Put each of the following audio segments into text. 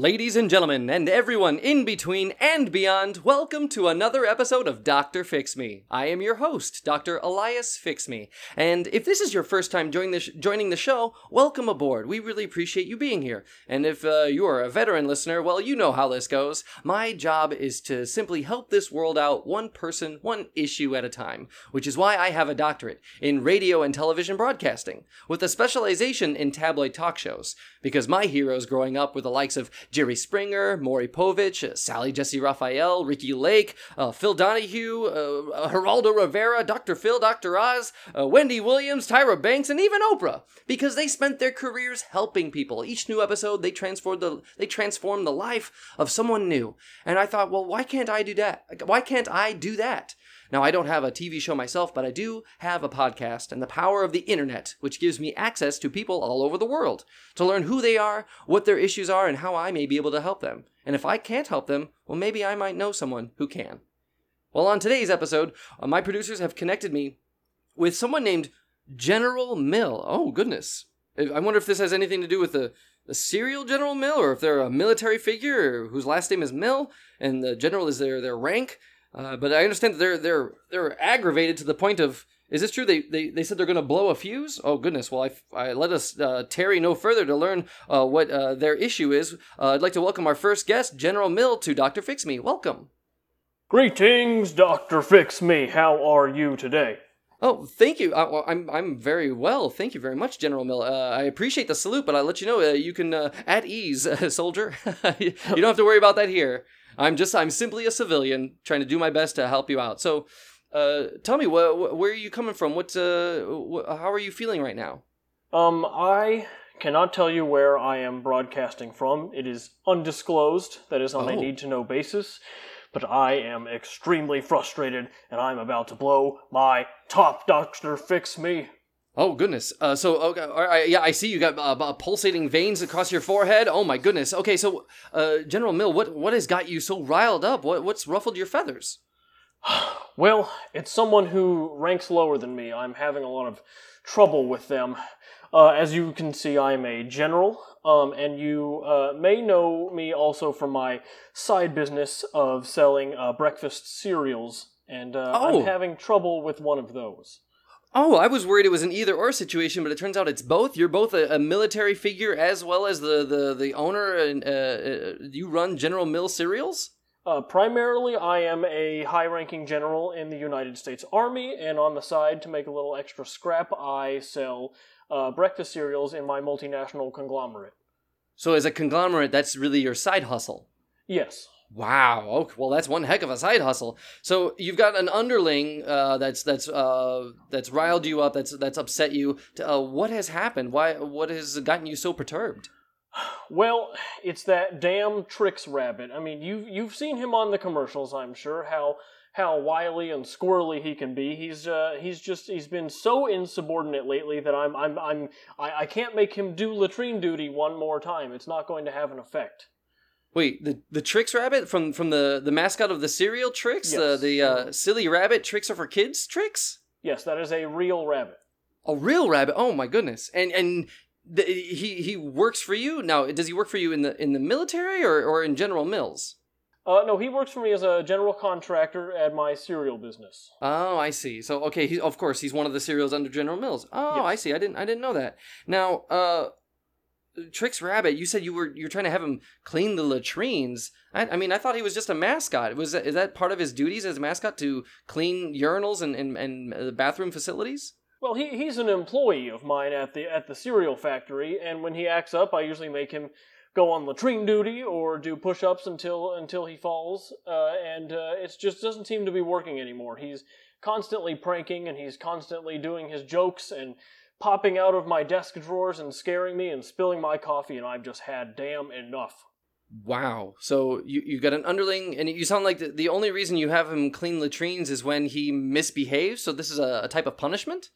Ladies and gentlemen, and everyone in between and beyond, welcome to another episode of Dr. Fix Me. I am your host, Dr. Elias Fix Me. And if this is your first time joining the, sh- joining the show, welcome aboard. We really appreciate you being here. And if uh, you are a veteran listener, well, you know how this goes. My job is to simply help this world out one person, one issue at a time, which is why I have a doctorate in radio and television broadcasting, with a specialization in tabloid talk shows. Because my heroes growing up were the likes of Jerry Springer, Maury Povich, uh, Sally Jessy Raphael, Ricki Lake, uh, Phil Donahue, uh, Geraldo Rivera, Dr. Phil, Dr. Oz, Wendy Williams, Tyra Banks, and even Oprah, because they spent their careers helping people. Each new episode, they transformed the they transformed the life of someone new. And I thought, well, why can't I do that? Why can't I do that? Now, I don't have a TV show myself, but I do have a podcast and the power of the internet, which gives me access to people all over the world to learn who they are, what their issues are, and how I may be able to help them. And if I can't help them, well, maybe I might know someone who can. Well, on today's episode, uh, my producers have connected me with someone named General Mill. Oh, goodness. I wonder if this has anything to do with the, the cereal General Mill, or if they're a military figure whose last name is Mill, and the general is their, their rank. Uh, but I understand that they're they're they're aggravated to the point of is this true? They they, they said they're going to blow a fuse. Oh goodness! Well, I, I let us uh, tarry no further to learn uh, what uh, their issue is. Uh, I'd like to welcome our first guest, General Mill, to Doctor Fix Me. Welcome. Greetings, Doctor Fix Me. How are you today? Oh, thank you. Uh, I'm I'm very well. Thank you very much, General Mill. Uh, I appreciate the salute, but I'll let you know uh, you can uh, at ease, soldier. you don't have to worry about that here. I'm just I'm simply a civilian trying to do my best to help you out. So, uh, tell me, wh- wh- where are you coming from? What uh, wh- how are you feeling right now? Um, I cannot tell you where I am broadcasting from. It is undisclosed. That is on a Oh. need to know basis. But I am extremely frustrated, and I'm about to blow my top. Doctor Fix Me. Oh goodness. Uh, so okay, right, yeah, I see you got uh, uh, pulsating veins across your forehead. Oh my goodness. Okay, so uh, General Mill, what what has got you so riled up? What what's ruffled your feathers? Well, it's someone who ranks lower than me. I'm having a lot of trouble with them. Uh, as you can see, I'm a general, um, and you uh, may know me also from my side business of selling uh, breakfast cereals, and uh, Oh. I'm having trouble with one of those. Oh, I was worried it was an either or situation, but it turns out it's both. You're both a, a military figure as well as the the the owner, and uh, uh, you run General Mill cereals. Uh, primarily, I am a high ranking general in the United States Army, and on the side, to make a little extra scrap, I sell uh, breakfast cereals in my multinational conglomerate. So as a conglomerate, that's really your side hustle. Yes. Wow. Okay. Well, that's one heck of a side hustle. So you've got an underling uh, that's that's uh, that's riled you up. That's that's upset you. Uh, what has happened? Why? What has gotten you so perturbed? Well, it's that damn Trix rabbit. I mean, you've you've seen him on the commercials, I'm sure. How how wily and squirrely he can be. He's uh he's just he's been so insubordinate lately that I'm I'm I'm I, I can't make him do latrine duty one more time. It's not going to have an effect. Wait, the the Trix rabbit from from the the mascot of the cereal Trix, the Yes. the uh, silly rabbit Trix are for kids Trix. Yes, that is a real rabbit. A real rabbit. Oh my goodness. And and the, he he works for you now. Does he work for you in the in the military or or in General Mills? Uh, no, he works for me as a general contractor at my cereal business. Oh, I see. So okay, he, of course he's one of the cereals under General Mills. Oh, Yes. I see. I didn't I didn't know that. Now, uh Trix Rabbit, you said you were you're trying to have him clean the latrines. I, I mean, I thought he was just a mascot. Was that, is that part of his duties as a mascot to clean urinals and and, and uh, bathroom facilities? Well, he, he's an employee of mine at the at the cereal factory, and when he acts up, I usually make him go on latrine duty or do push-ups until until he falls. Uh, and uh, it just doesn't seem to be working anymore. He's constantly pranking, and he's constantly doing his jokes and popping out of my desk drawers and scaring me and spilling my coffee, and I've just had damn enough. Wow. So you you got an underling, and you sound like the, the only reason you have him clean latrines is when he misbehaves. So this is a, a type of punishment.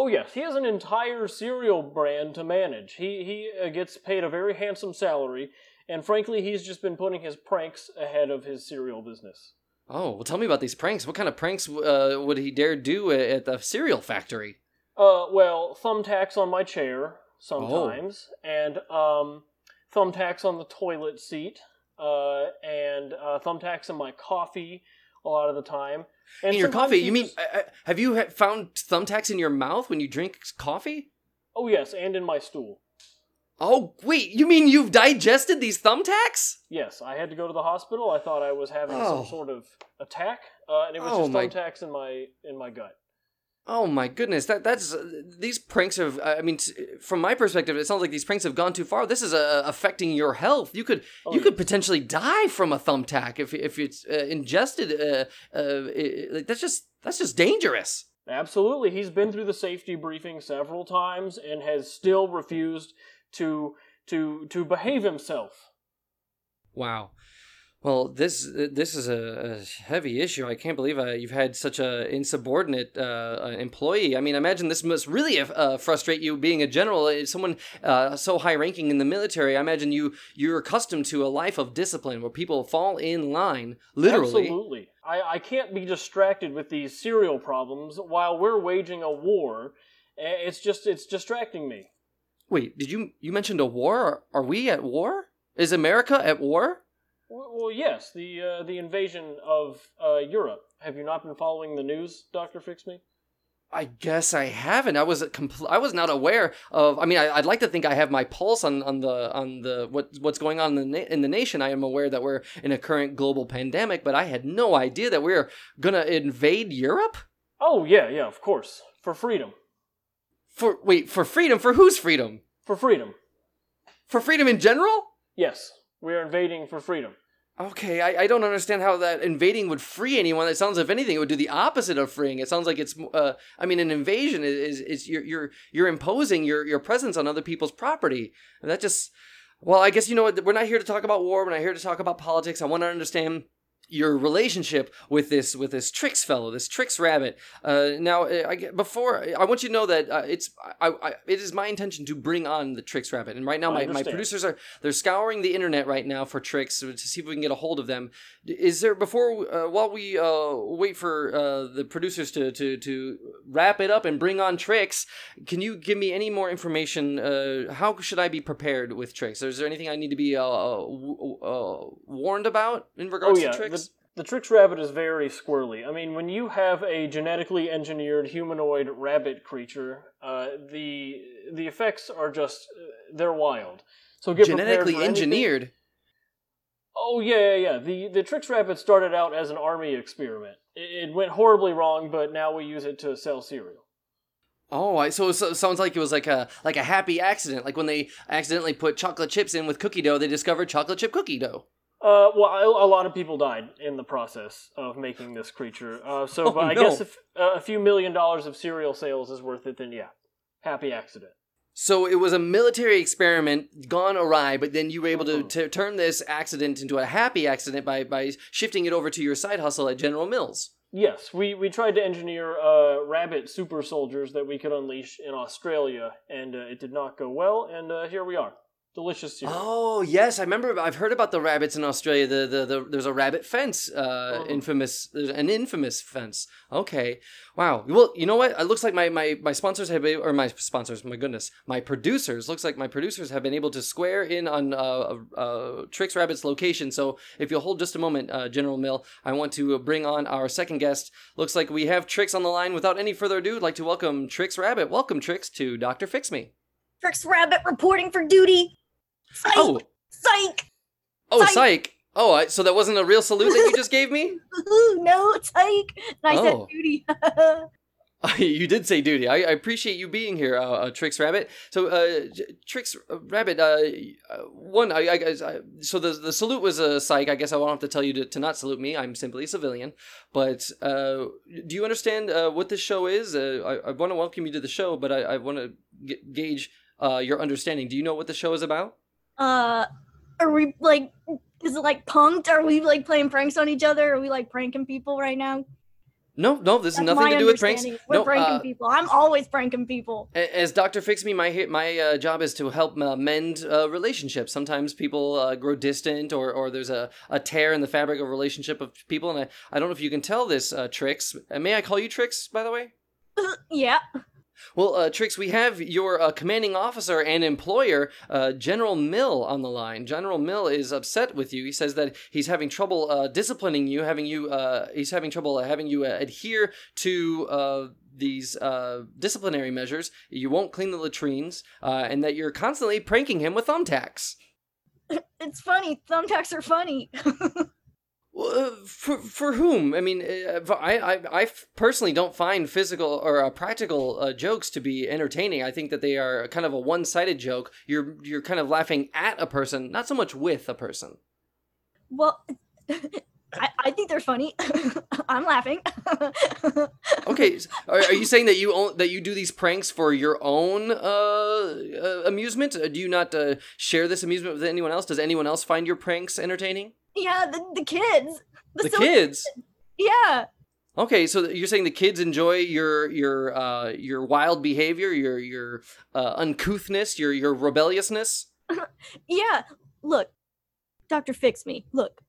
Oh yes, he has an entire cereal brand to manage. He he uh, gets paid a very handsome salary, and frankly, he's just been putting his pranks ahead of his cereal business. Oh, well, tell me about these pranks. What kind of pranks uh, would he dare do at, the cereal factory? Uh, well, thumbtacks on my chair sometimes, and um, thumbtacks on the toilet seat, uh, and uh, thumbtacks in my coffee a lot of the time. And in your coffee? You mean uh, uh, have you found thumbtacks in your mouth when you drink coffee? Oh yes, and in my stool. Oh wait, you mean you've digested these thumbtacks? Yes, I had to go to the hospital. I thought I was having Oh. some sort of attack, uh, and it was Oh, just my- thumbtacks in my in my gut. Oh my goodness, that that's uh, these pranks have. I mean, from my perspective, it sounds like these pranks have gone too far. This is uh, affecting your health. You could Oh, you yeah. could potentially die from a thumbtack if if it's uh, ingested. Uh, uh, like that's just that's just dangerous. Absolutely, he's been through the safety briefing several times and has still refused to to to behave himself. Wow. Well, this this is a, a heavy issue. I can't believe uh, you've had such a insubordinate uh, uh, employee. I mean, imagine this must really uh, frustrate you, being a general, uh, someone uh, so high ranking in the military. I imagine you you're accustomed to a life of discipline where people fall in line, literally. Absolutely. I, I can't be distracted with these cereal problems while we're waging a war. It's just it's distracting me. Wait, did you you mentioned a war? Are we at war? Is America at war? Well, yes, the uh, the invasion of uh, Europe. Have you not been following the news, Doctor Fix Me? I guess I haven't. I was compl- I was not aware of. I mean, I, I'd like to think I have my pulse on, on the on the what what's going on in the na- in the nation. I am aware that we're in a current global pandemic, but I had no idea that we're gonna invade Europe Oh yeah, yeah, of course, for freedom, for wait for freedom. For whose freedom? for freedom. For freedom in general? Yes, we are invading for freedom. Okay, I, I don't understand how that invading would free anyone. It sounds, if anything, it would do the opposite of freeing. It sounds like it's, uh, I mean, an invasion is, is, is you're, you're, you're imposing your, your presence on other people's property. And that just, well, I guess, you know what, we're not here to talk about war. We're not here to talk about politics. I want to understand your relationship with this with this Trix fellow, this Trix rabbit. Uh, now, uh, I before I want you to know that uh, it's I, I, it is my intention to bring on the Trix rabbit, and right now my, my producers are they're scouring the internet right now for Trix to see if we can get a hold of them. Is there before uh, while we uh, wait for uh, the producers to, to to wrap it up and bring on Trix? Can you give me any more information? Uh, how should I be prepared with Trix? Is there anything I need to be uh, uh, uh, warned about in Oh regards yeah, to Trix? The, Trix rabbit is very squirrely. I mean, when you have a genetically engineered humanoid rabbit creature, uh, the the effects are just they're wild. So get Genetically anything- engineered. Oh yeah, yeah, yeah. The the Trix rabbit started out as an army experiment. It, it went horribly wrong, but now we use it to sell cereal. Oh, I, so, so it sounds like it was like a like a happy accident, like when they accidentally put chocolate chips in with cookie dough, they discovered chocolate chip cookie dough. Uh, well, a, a lot of people died in the process of making this creature. Uh, so, Oh, but I no. guess if uh, a few million dollars of cereal sales is worth it, then yeah, happy accident. So it was a military experiment gone awry, but then you were able to, to turn this accident into a happy accident by by shifting it over to your side hustle at General Mills. Yes, we, we tried to engineer uh, rabbit super soldiers that we could unleash in Australia, and uh, it did not go well. And uh, here we are, delicious cereal. Oh yes, I remember. I've heard about the rabbits in Australia. The the, the there's a rabbit fence, uh, Mhm. infamous, there's an infamous fence. Okay, wow. Well, you know what? It looks like my my my sponsors have been, or my sponsors. My goodness, my producers. Looks like my producers have been able to square in on uh, uh, Trix Rabbit's location. So if you'll hold just a moment, uh, General Mill, I want to bring on our second guest. Looks like we have Trix on the line. Without any further ado, I'd like to welcome Trix Rabbit. Welcome, Trix to Doctor Fix Me. Trix Rabbit reporting for duty. Psych! Oh, Psych! oh, Psych. psych. Oh, I, so that wasn't a real salute that you just gave me? No, psych! And I Oh. said duty. you did say duty. I, I appreciate you being here, uh, uh, Trix Rabbit. So, uh, J- Trix uh, Rabbit, uh, uh, one, I, I, I, so the the salute was a psych. I guess I won't have to tell you to, to not salute me. I'm simply a civilian. But uh, do you understand uh, what this show is? Uh, I, I want to welcome you to the show, but I, I want to g- gauge uh, your understanding. Do you know what the show is about? Uh, are we like, is it like punked? Are we like playing pranks on each other? Are we like pranking people right now? No, no, this That's nothing to do with pranks. We're No, pranking uh, people. I'm always pranking people. As Doctor Fix Me, my my uh, job is to help uh, mend uh, relationships. Sometimes people uh, grow distant, or, or there's a, a tear in the fabric of relationship of people. And I, I don't know if you can tell this, uh, Trix. Uh, may I call you Trix, by the way? yeah. Well, uh, Trix, we have your uh, commanding officer and employer, uh, General Mill, on the line. General Mill is upset with you. He says that he's having trouble uh, disciplining you, having you. Uh, he's having trouble uh, having you adhere to these disciplinary measures. You won't clean the latrines, and that you're constantly pranking him with thumbtacks. It's funny. Thumbtacks are funny. Well, uh, for for whom? I mean, uh, I, I I personally don't find physical or uh, practical uh, jokes to be entertaining. I think that they are kind of a one sided joke. You're you're kind of laughing at a person, not so much with a person. well, I, I think they're funny. I'm laughing. Okay, are, are you saying that you own, that you do these pranks for your own uh, uh, amusement? Do you not uh, share this amusement with anyone else? Does anyone else find your pranks entertaining? Yeah, the, the kids. The silly- kids. Yeah. Okay, so you're saying the kids enjoy your your uh, your wild behavior, your your uh, uncouthness, your your rebelliousness. Yeah. Look, Doctor Fix Me. Look.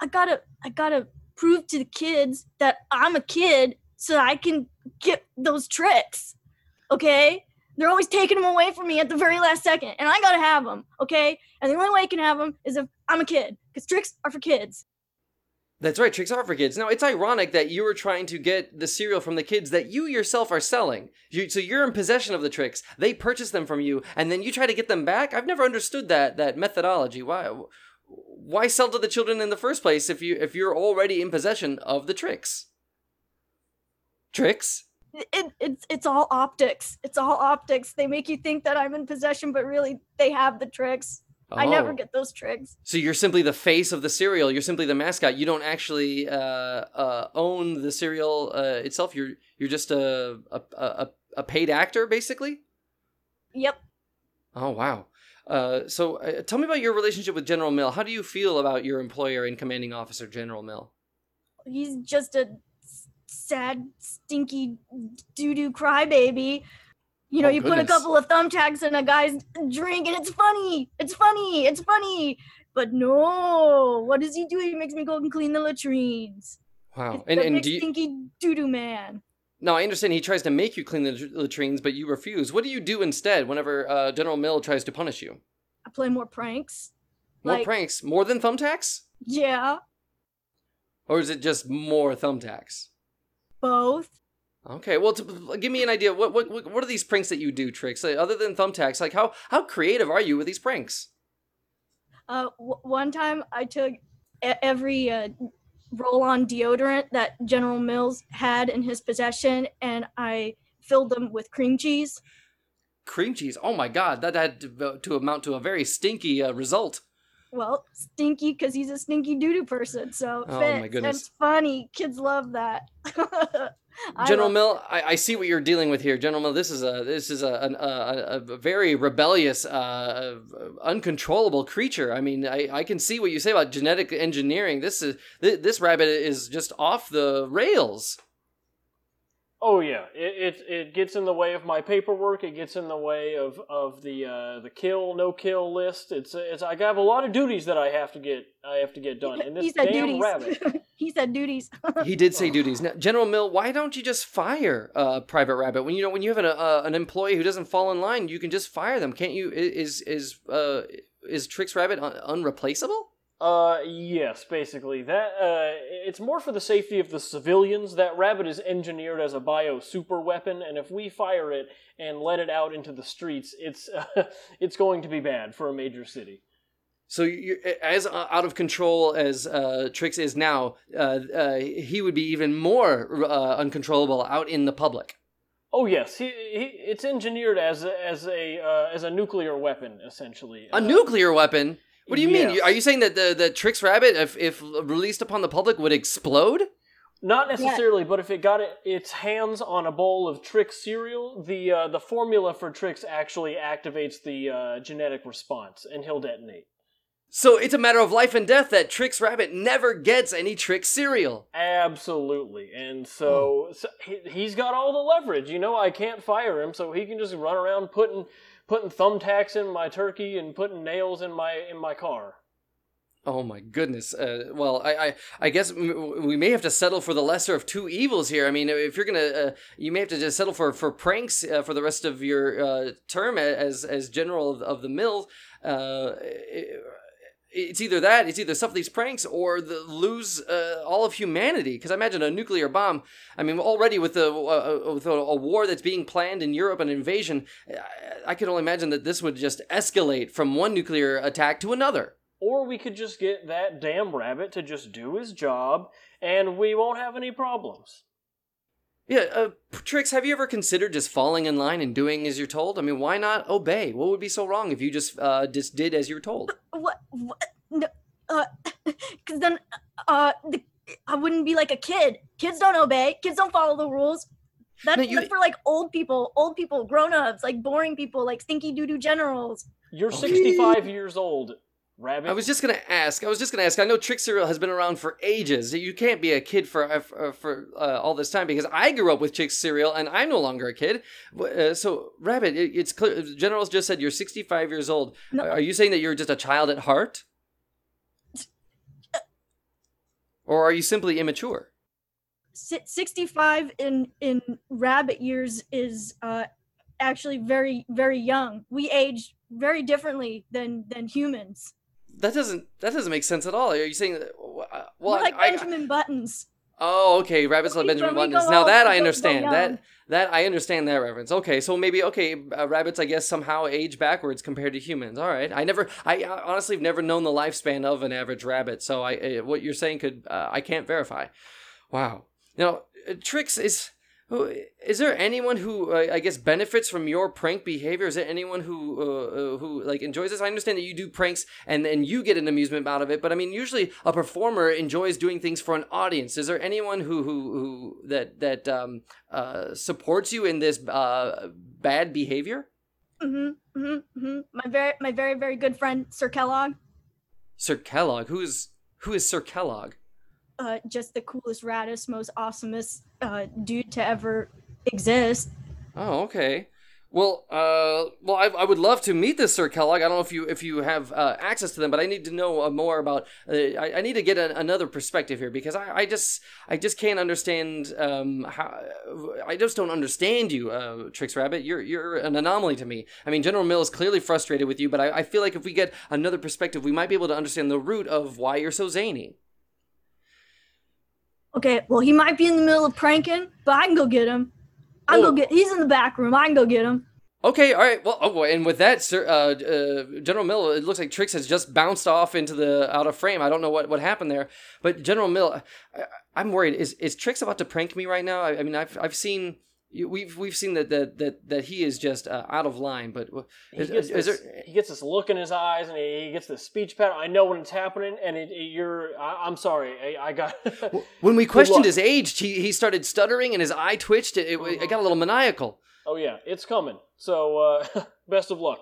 I gotta I gotta prove to the kids that I'm a kid so that I can get those Trix. Okay? They're always taking them away from me at the very last second, and I gotta have them. Okay? And the only way I can have them is if I'm a kid, because Trix are for kids. That's right, Trix are for kids. Now, it's ironic that you were trying to get the cereal from the kids that you yourself are selling. You, so you're in possession of the Trix. They purchase them from you, and then you try to get them back. I've never understood that that methodology. Why? Why sell to the children in the first place if you if you're already in possession of the Trix? Trix? It, it's it's all optics. It's all optics. They make you think that I'm in possession, but really they have the Trix. I never Oh. get those Trix. So you're simply the face of the cereal. You're simply the mascot. You don't actually uh, uh, own the cereal uh, itself. You're you're just a a, a a paid actor, basically. Yep. Oh wow. Uh, so uh, tell me about your relationship with General Mill. How do you feel about your employer and commanding officer, General Mill? he's just a sad, stinky doo doo crybaby. You know, Oh, you put a couple of thumbtacks in a guy's drink, and it's funny. It's funny. It's funny. But no, what does he do? He makes me go and clean the latrines. Wow. It's And and do you, stinky doo doo man. now I understand he tries to make you clean the latrines, but you refuse. What do you do instead whenever uh, General Mill tries to punish you? I play more pranks. More Like- pranks, more than thumbtacks, Yeah, or is it just more thumbtacks? both. Okay, well, to, give me an idea. What what what are these pranks that you do, Trix? Like, other than thumbtacks, like how how creative are you with these pranks? Uh, w- one time I took every uh, roll-on deodorant that General Mills had in his possession, and I filled them with cream cheese. Cream cheese. Oh my god, that had to, to amount to a very stinky uh, result. Well, stinky because he's a stinky doo doo person. So Oh, fits. my goodness. It's funny. Kids love that. General Mill, I, I see what you're dealing with here, General Mill. This is a this is a an, a, a very rebellious, uh, uncontrollable creature. I mean, I, I can see what you say about genetic engineering. This is this rabbit is just off the rails. Oh yeah, it, it it gets in the way of my paperwork. It gets in the way of of the uh, the kill no kill list. It's it's I have a lot of duties that I have to get I have to get done. And he said damn duties. rabbit. he said duties. He did say duties. Now, General Mill, why don't you just fire uh, Private Rabbit when you know when you have an uh, an employee who doesn't fall in line? You can just fire them, can't you? Is is uh, is Trix Rabbit un- unreplaceable? Uh, yes, basically that. Uh, it's more for the safety of the civilians. That rabbit is engineered as a bio super weapon, and if we fire it and let it out into the streets, it's it's going to be bad for a major city. So you're, as uh, out of control as uh, Trix is now, uh, uh, he would be even more uh, uncontrollable out in the public. Oh yes, he, he it's engineered as a, as a uh, as a nuclear weapon essentially. A Uh, nuclear weapon. What do you mean? Are you saying that the the Trix Rabbit, if if released upon the public, would explode? Not necessarily, but if it got it, its hands on a bowl of Trix cereal, the uh, the formula for Trix actually activates the uh, genetic response, and he'll detonate. So it's a matter of life and death that Trix Rabbit never gets any Trix cereal. Absolutely, and so, so he, he's got all the leverage. You know, I can't fire him, so he can just run around putting putting thumbtacks in my turkey and putting nails in my in my car. Oh my goodness. Uh, well, I, I, I guess we may have to settle for the lesser of two evils here. I mean, if you're gonna, uh, you may have to just settle for for pranks uh, for the rest of your uh, term as as general of, the mill. Uh, it- it's either that, it's either suffer these pranks or the, lose uh, all of humanity. Because I imagine a nuclear bomb. I mean, already with the uh, with a, a war that's being planned in Europe, an invasion, I, I can only imagine that this would just escalate from one nuclear attack to another. Or we could just get that damn rabbit to just do his job, and we won't have any problems. Yeah, uh, Trix, have you ever considered just falling in line and doing as you're told? I mean, why not obey? What would be so wrong if you just uh, just did as you're told? What? what no, uh, because then, uh, the, I wouldn't be like a kid. Kids don't obey. Kids don't follow the rules. That's, No, you- that's for like old people, old people, grown ups, like boring people, like stinky doo doo generals. You're 65 years old, rabbit. I was just gonna ask. I was just gonna ask. I know Trix Cereal has been around for ages. You can't be a kid for uh, for, for uh, all this time because I grew up with Trix Cereal and I'm no longer a kid. Uh, so, Rabbit, it, it's clear. General's just said you're 65 years old. No. Are you saying that you're just a child at heart, or are you simply immature? 65 in in rabbit years is uh actually very very young. We age very differently than than humans. That doesn't that doesn't make sense at all. Are you saying that? uh, Well, like I, I- Benjamin Buttons. oh, okay. Rabbits Love Benjamin Buttons. Now that I understand. That that I understand that reference. Okay, so maybe okay. Uh, rabbits, I guess, somehow age backwards compared to humans. All right. I never. I honestly have never known the lifespan of an average rabbit. So I uh, what you're saying could uh, I can't verify. Wow. Now, uh, Trix is. Who- Is there anyone who uh, I guess benefits from your prank behavior? Is there anyone who uh, uh, who like enjoys this? I understand that you do pranks and and you get an amusement out of it, but I mean, usually a performer enjoys doing things for an audience. Is there anyone who who who that that um, uh, supports you in this uh, bad behavior? hmm hmm hmm My very my very very good friend Sir Kellogg. Sir Kellogg, who is who is Sir Kellogg? Uh, just the coolest, raddest, most awesomest uh, dude to ever exist. Oh, okay. Well, uh, well, I, I would love to meet this Sir Kellogg. I don't know if you if you have uh, access to them, but I need to know uh, more about. Uh, I, I need to get an, another perspective here because I, I just I just can't understand um, how I just don't understand you, uh, Trix Rabbit. You're you're an anomaly to me. I mean, General Mill is clearly frustrated with you, but I, I feel like if we get another perspective, we might be able to understand the root of why you're so zany. Okay, well he might be in the middle of pranking, but I can go get him. I can Oh. go get. He's in the back room. I can go get him. Okay, all right. Well, oh, and with that, sir, uh, uh, General Mill, it looks like Trix has just bounced off into the out of frame. I don't know what, what happened there, but General Mill, I, I'm worried. Is is Trix about to prank me right now? I, I mean, I've I've seen we've we've seen that that that, that he is just uh, out of line. But uh, He gets, is this, there? he gets this look in his eyes, and he, he gets this speech pattern. I know when it's happening, and it, it- you're. I, I'm sorry. I, I got. When we questioned his age, he, he started stuttering and his eye twitched. It, it, it got a little maniacal. oh yeah, it's coming. So uh, best of luck.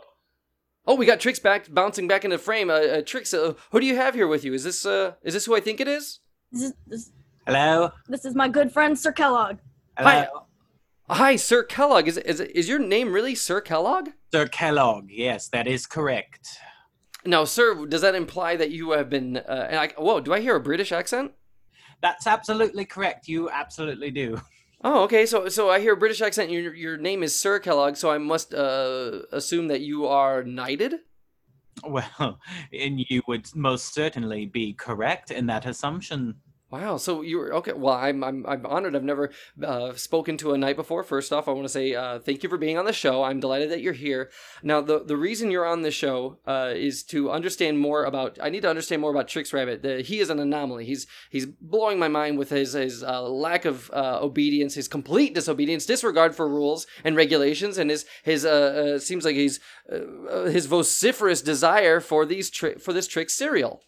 Oh, we got Trix back bouncing back into frame. Uh, uh, Trix, uh, who do you have here with you? Is this uh is this who I think it is? This is this, Hello? this is my good friend Sir Kellogg. Hello? Hi. Hi, Sir Kellogg. Is, is is your name really Sir Kellogg? Sir Kellogg, yes, that is correct. Now, sir, does that imply that you have been? Uh, and I, whoa, do I hear a British accent? That's absolutely correct. You absolutely do. Oh, okay. So, so I hear a British accent. Your your name is Sir Kellogg, so I must uh, assume that you are knighted. Well, and you would most certainly be correct in that assumption. Wow. So you were okay. Well, I'm I'm I'm honored. I've never uh, spoken to a knight before. First off, I want to say uh, thank you for being on the show. I'm delighted that you're here. Now, the the reason you're on the show uh, is to understand more about. I need to understand more about Trix Rabbit. The, he is an anomaly. He's he's blowing my mind with his his uh, lack of uh, obedience, his complete disobedience, disregard for rules and regulations, and his his uh, seems like he's his vociferous desire for these tri- for this Trix cereal.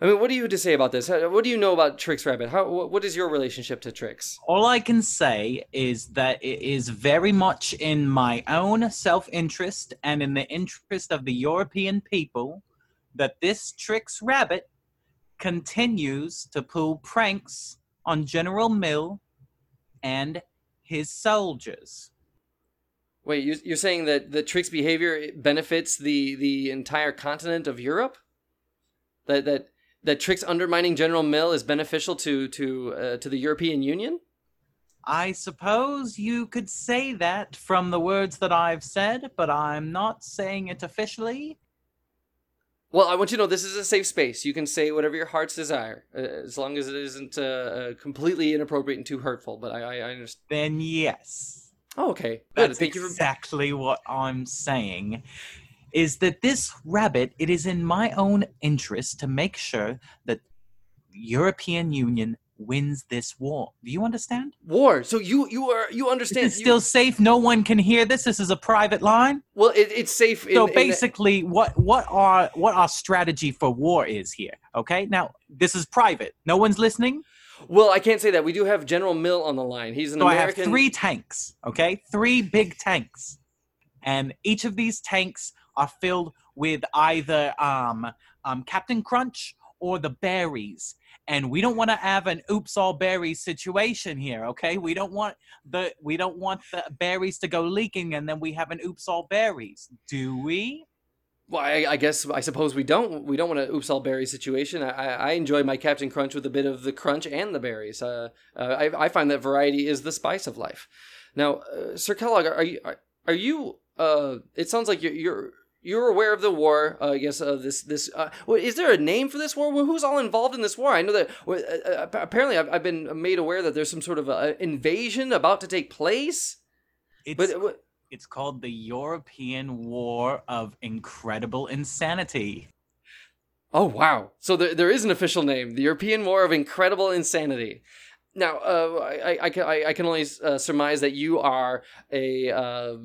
I mean, what do you have to say about this? What do you know about Trix Rabbit? How what is your relationship to Trix? All I can say is that it is very much in my own self interest and in the interest of the European people that this Trix Rabbit continues to pull pranks on General Mill and his soldiers. Wait, you- you're saying that the Trix behavior benefits the the entire continent of Europe? That that that Trix undermining General Mill is beneficial to to uh, to the European Union? I suppose you could say that from the words that I've said, but I'm not saying it officially. Well, I want you to know this is a safe space. You can say whatever your heart's desire, uh, as long as it isn't uh, uh, completely inappropriate and too hurtful. But I, I, I understand. Then yes. Oh, okay. Good. That's Thank you for. exactly what I'm saying. Is that this rabbit? It is in my own interest to make sure that European Union wins this war. Do you understand? War. So you you are you understand? It's still safe. No one can hear this. This is a private line. well, it, it's safe. In, so in- basically, what what our what our strategy for war is here? Okay, now this is private. No one's listening. well, I can't say that. We do have General Mill on the line. He's an So American. I have three tanks. Okay, three big tanks, and each of these tanks are filled with either um, um, Captain Crunch or the berries. And we don't want to have an oops all berries situation here, okay? We don't want the we don't want the berries to go leaking and then we have an oops all berries, do we? Well, I, I guess I suppose we don't. We don't want an oops all berries situation. I, I enjoy my Captain Crunch with a bit of the crunch and the berries. Uh, uh, I, I find that variety is the spice of life. Now, uh, Sir Kellogg, are you are, are you? Uh, it sounds like you're you're you're aware of the war. Uh, I guess uh, this this. Uh, well, is there a name for this war? Well, who's all involved in this war? I know that well, uh, uh, apparently I've, I've been made aware that there's some sort of invasion about to take place. It's But uh, it's called the European War of Incredible Insanity. Oh wow! So there, there is an official name: the European War of Incredible Insanity. Now, uh, I, I, I, can- I, I can only uh, surmise that you are a uh,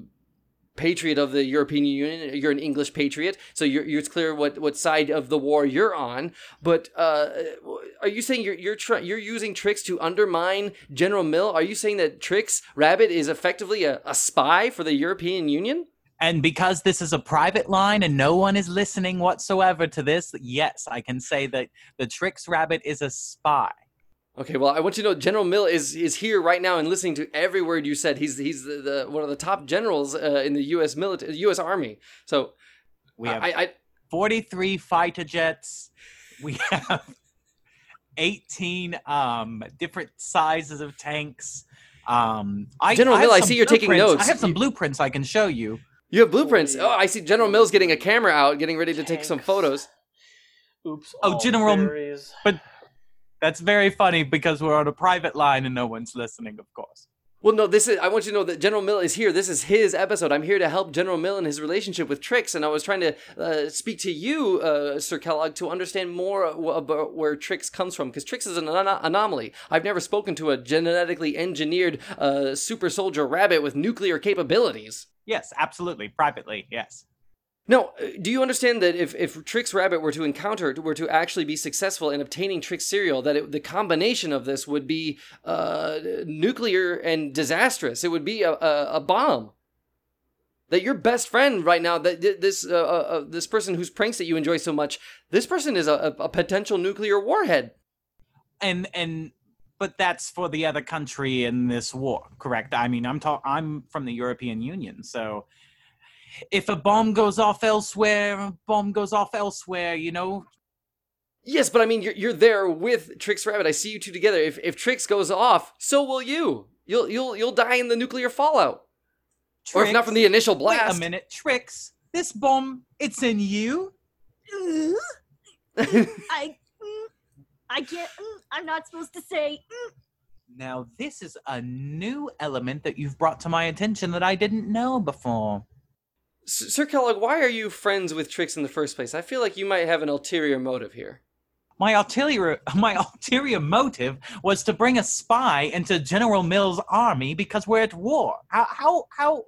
patriot of the European Union. You're an English patriot, so you're, you're it's clear what, what side of the war you're on. But uh, are you saying you're you're try, you're using Trix to undermine General Mill? Are you saying that Trix Rabbit is effectively a, a spy for the European Union? And because this is a private line and no one is listening whatsoever to this, yes, I can say that the Trix Rabbit is a spy. Okay, well, I want you to know General Mill is is here right now and listening to every word you said. He's he's the, the one of the top generals uh, in the U.S. military, U.S. Army. So We have I, I 43 fighter jets. We have 18 um, different sizes of tanks. Um, I, General I Mill, I see you're taking blueprints. notes. I have some You- blueprints I can show you. you have blueprints. Oh, I see General Mill's getting a camera out, getting ready to take some photos. Oops. Oh, all General- berries. That's very funny because we're on a private line and no one's listening, of course. Well, no, this is. I want you to know that General Mill is here. This is his episode. I'm here to help General Mill in his relationship with Trix, and I was trying to uh, speak to you, uh, Sir Kellogg, to understand more about where Trix comes from, because Trix is an ano- anomaly. I've never spoken to a genetically engineered uh, super soldier rabbit with nuclear capabilities. Yes, absolutely. Privately, yes. Now, uh, do you understand that if, if Trix Rabbit were to encounter, were to actually be successful in obtaining Trix cereal, that it, the combination of this would be uh, nuclear and disastrous? It would be a, a, a bomb. That your best friend right now, that this uh, uh, uh, this person whose pranks that you enjoy so much, this person is a, a, potential nuclear warhead. and and but that's for the other country in this war correct i mean i'm talk i'm from the european union so if a bomb goes off elsewhere a bomb goes off elsewhere you know Yes, but I mean, you're, you're there with Trix Rabbit. I see you two together. If if Trix goes off, so will you. You'll you'll you'll die in the nuclear fallout, or if not from the initial blast. wait blast. a minute Trix this bomb it's in you I, mm, I can't. I'm not supposed to say. now this is a new element that you've brought to my attention that i didn't know before S- Sir Kellogg, why are you friends with Trix in the first place? I feel like you might have an ulterior motive here. my ulterior my ulterior motive was to bring a spy into General Mill's army because we're at war. How how how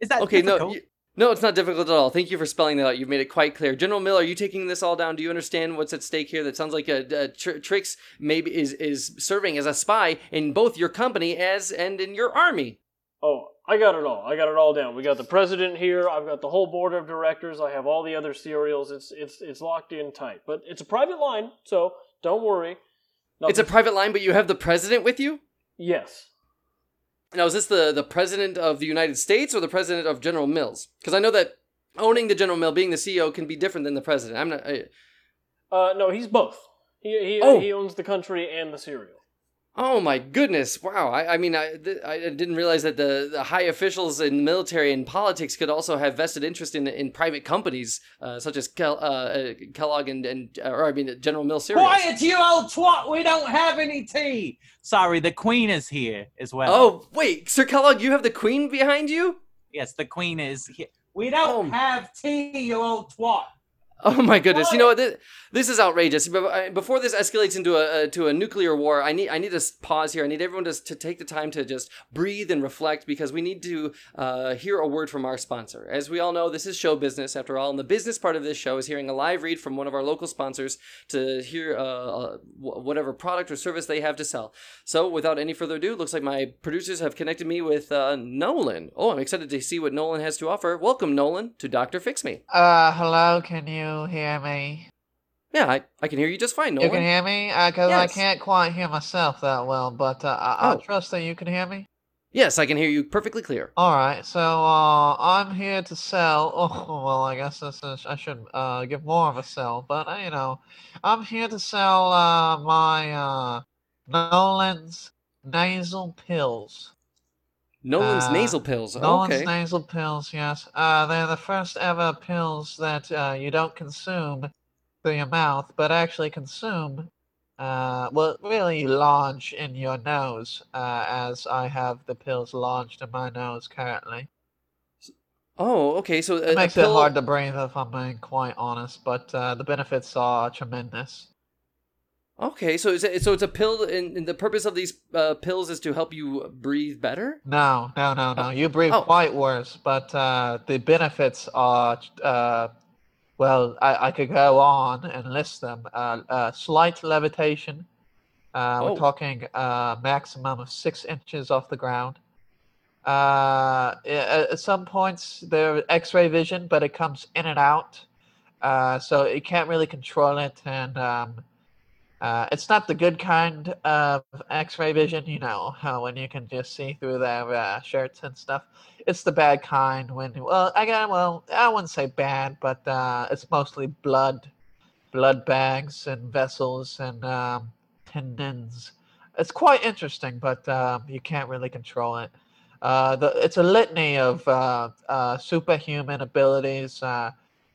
is that Okay, difficult? no, you, no, it's not difficult at all. Thank you for spelling that out. You've made it quite clear. General Mill, are you taking this all down? Do you understand what's at stake here? That sounds like a, a tr- Trix maybe is is serving as a spy in both your company as and in your army. Oh, I got it all. I got it all down. We got the president here. I've got the whole board of directors. I have all the other cereals. It's it's it's locked in tight. But it's a private line, so don't worry. It's a private line, but you have the president with you. yes. Now, is this the the president of the United States or the president of General Mills? Because I know that owning the General Mill, being the CEO, can be different than the president. I'm not. I, Uh, no, he's both. He he, Oh. he owns the country and the cereal. Oh my goodness! Wow. I, I mean, I, th- I didn't realize that the, the high officials in military and politics could also have vested interest in in private companies uh, such as Kel- uh, uh, Kellogg and and uh, or I mean General Mills cereals. Quiet, you old twat! We don't have any tea. Sorry, the queen is here as well. Oh wait, Sir Kellogg, you have the Queen behind you? yes, the queen is here. We don't Oh. have tea, you old twat. Oh my goodness! You know what? This, this is outrageous. Before this escalates into a uh, to a nuclear war, I need I need to pause here. I need everyone to, to take the time to just breathe and reflect because we need to uh, hear a word from our sponsor. As we all know, this is show business after all, and the business part of this show is hearing a live read from one of our local sponsors to hear uh, uh, whatever product or service they have to sell. So, without any further ado, looks like my producers have connected me with uh, Nolan. Oh, I'm excited to see what Nolan has to offer. Welcome, Nolan, to Doctor Fix Me. Uh, hello, can you hear me? Yeah, I, I can hear you just fine, You can hear me? Uh 'cause I Yes. can't quite hear myself that well, but uh, I, I Oh. trust that you can hear me. Yes, I can hear you perfectly clear. Alright, so, uh, I'm here to sell, oh, well, I guess this is, I should, uh, give more of a sell, but, uh, you know, I'm here to sell, uh, my, uh, Nolan's nasal pills. Nolan's Uh, nasal pills. Nolan's okay. nasal pills, yes. Uh, they're the first ever pills that uh, you don't consume through your mouth, but actually consume, uh, well, really lodge in your nose, uh, as I have the pills lodged in my nose currently. oh, okay. So a, It makes pill- it hard to breathe if I'm being quite honest, but uh, the benefits are tremendous. Okay, so is it, so it's a pill, and, and the purpose of these uh, pills is to help you breathe better. No, no, no, no. You breathe Oh. quite worse, but uh, the benefits are, uh, well, I, I could go on and list them. Uh, uh, slight levitation. Uh, Oh. We're talking uh, maximum of six inches off the ground. Uh, at some points, there X-ray vision, but it comes in and out, uh, so you can't really control it, and um, uh, it's not the good kind of X-ray vision, you know, how when you can just see through their uh, shirts and stuff. It's the bad kind when, well, I got, well, I wouldn't say bad, but uh, it's mostly blood, blood bags and vessels and um, tendons. It's quite interesting, but um, you can't really control it. Uh, the, it's a litany of uh, uh, superhuman abilities.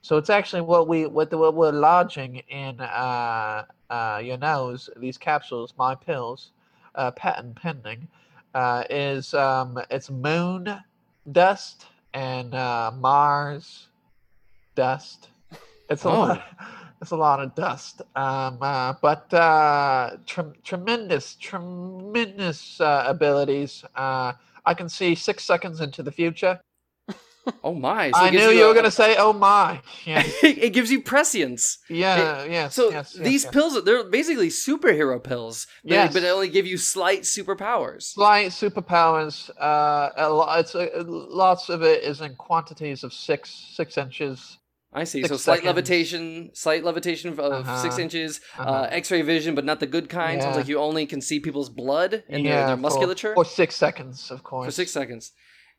So it's actually what we what, the, what we're lodging in uh, uh, your nose. These capsules, my pills, uh, patent pending, uh, is um, it's moon dust and uh, Mars dust. It's a Oh. lot. It's a lot of dust. Um, uh, but uh, trem- tremendous, tremendous uh, abilities. Uh, I can see six seconds into the future. Oh my! So I knew you a- were going to say, "Oh my!" Yeah, it gives you prescience. yeah, yes. So yes, these yes. pills, they're basically superhero pills, but, Yes. but they only give you slight superpowers. slight superpowers. Uh, a lo- it's uh, lots of it is in quantities of six six inches. I see. Six so slight seconds. levitation, slight levitation of six Uh-huh. inches, Uh-huh. uh, X-ray vision, but not the good kind. Sounds like you only can see people's blood and their, yeah, their for- musculature for, six seconds, of course. for six seconds.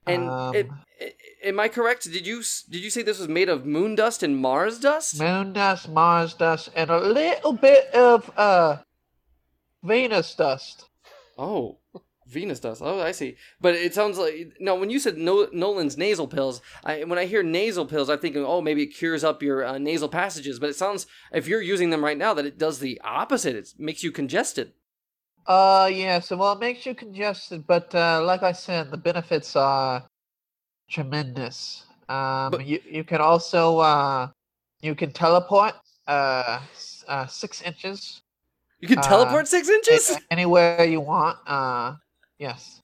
And Um, it, i am I correct? Did you did you say this was made of moon dust and Mars dust? Moon dust, Mars dust, and a little bit of uh, Venus dust. Oh, Venus dust. Oh, I see. But it sounds like no. When you said no, Nolan's nasal pills, I, when I hear nasal pills, I'm thinking, oh, maybe it cures up your uh, nasal passages. But it sounds, if you're using them right now, that it does the opposite. It makes you congested. Uh, yeah. So well, it makes you congested, but uh, like I said, the benefits are tremendous. Um, But- you you can also uh, you can teleport uh, uh six inches You can Uh, teleport six inches. a- anywhere you want. Uh, yes.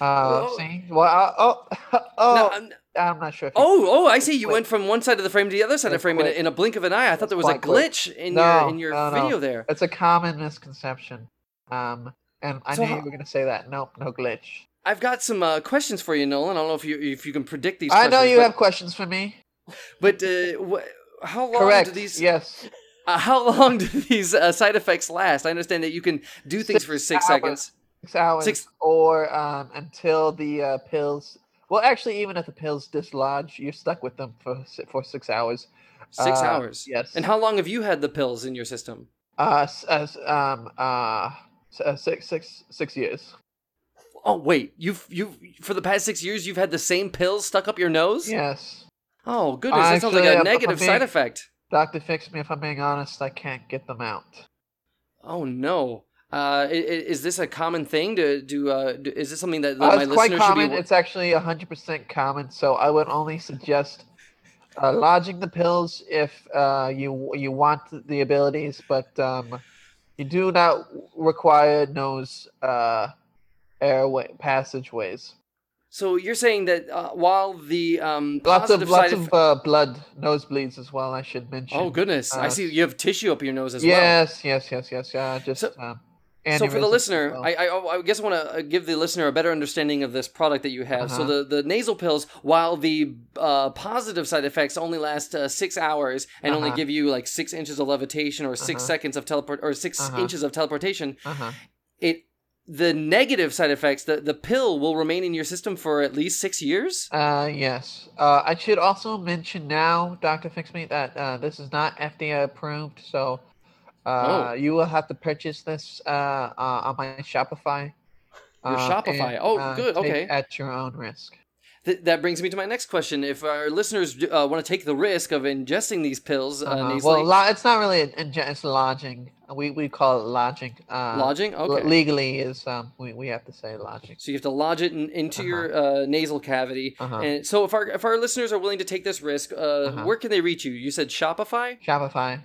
Uh, Whoa. see, well, uh, oh, oh, No, I'm- I'm not sure. If oh, oh, I see. You Quick. went from one side of the frame to the other side of the frame in a, in a blink of an eye. I thought It's there was a quite quick. glitch in No, your in your no, no. video there. It's a common misconception. Um, and I So knew how- you were going to say that. Nope, no glitch. I've got some uh, questions for you, Nolan. I don't know if you if you can predict these. I know you but, have questions for me. But uh, wh- how long Correct. do these? Yes. Uh, how long do these uh, side effects last? I understand that you can do things Six for six hours. seconds. Six hours. Six- Or um, until the uh, pills. Well, actually, even if the pills dislodge, you're stuck with them for for six hours. Six Uh, hours. Yes. And how long have you had the pills in your system? Uh, as um uh, s- uh six six six years. Oh wait, you've you've for the past six years you've had the same pills stuck up your nose? Yes. Oh goodness, that sounds like a negative I'm side effect. Doctor, fix me if I'm being honest. I can't get them out. Oh no. Uh, i- i- is this a common thing? To do? Uh, do- is this something that, that Uh, my it's quite should common. be? It's actually 100% common. So I would only suggest uh, lodging the pills if uh, you you want the abilities, but um, you do not require nose uh, airway passageways. So you're saying that uh, while the um, Lots of lots of uh, blood nosebleeds as well. I should mention. Oh goodness! I uh, see you have tissue up your nose as well. yes, yes, yes, yes, yeah. Just So- um, So for the listener, well. I, I I guess I want to give the listener a better understanding of this product that you have. So Uh-huh. the, the nasal pills, while the uh, positive side effects only last uh, six hours and only Uh-huh. give you like six inches of levitation or 6 Uh-huh. seconds of teleport or 6 Uh-huh. inches of teleportation, uh-huh. it the negative side effects, the the pill will remain in your system for at least six years. Uh, yes. Uh, I should also mention now, Doctor Fix Me, that uh, this is not FDA approved, so uh, Oh. you will have to purchase this uh, uh, on my Shopify. Your uh, Shopify. and, Oh, uh, good, okay. At your own risk. Th- that brings me to my next question. If our listeners uh, want to take the risk of ingesting these pills uh, Uh-huh. nasally, Well, lo- it's not really an inge- it's lodging. We we call it lodging. Uh, lodging, okay. legally is um we, we have to say lodging. So you have to lodge it in, into your uh, nasal cavity. Uh-huh. And so if our if our listeners are willing to take this risk, uh, Uh-huh. where can they reach you? You said Shopify. Shopify.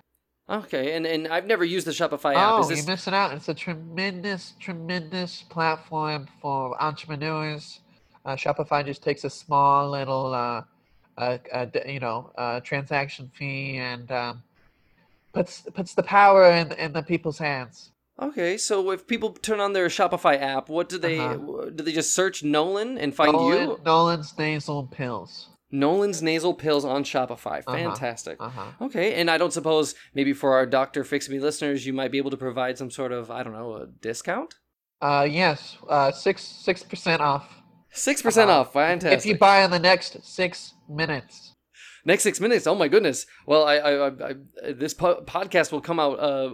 Okay, and and I've never used the Shopify app. Oh, Is this you're missing out. It's a tremendous, tremendous platform for entrepreneurs. Uh, Shopify just takes a small little, uh, uh, uh, you know, uh, transaction fee and um, puts puts the power in in the people's hands. okay? So if people turn on their Shopify app, what do they Uh-huh. do? They just search Nolan and find Nolan, you. Nolan's nasal pills. Nolan's nasal pills on Shopify. Uh-huh. Fantastic. Uh huh. Okay, and I don't suppose maybe for our Doctor Fix Me listeners, you might be able to provide some sort of I don't know a discount. Uh, yes. Uh, six six percent off Six percent Uh-huh. off. Fantastic. if you buy in the next six minutes. Next six minutes. Oh my goodness. Well, I, I, I, I this po- podcast will come out. Uh,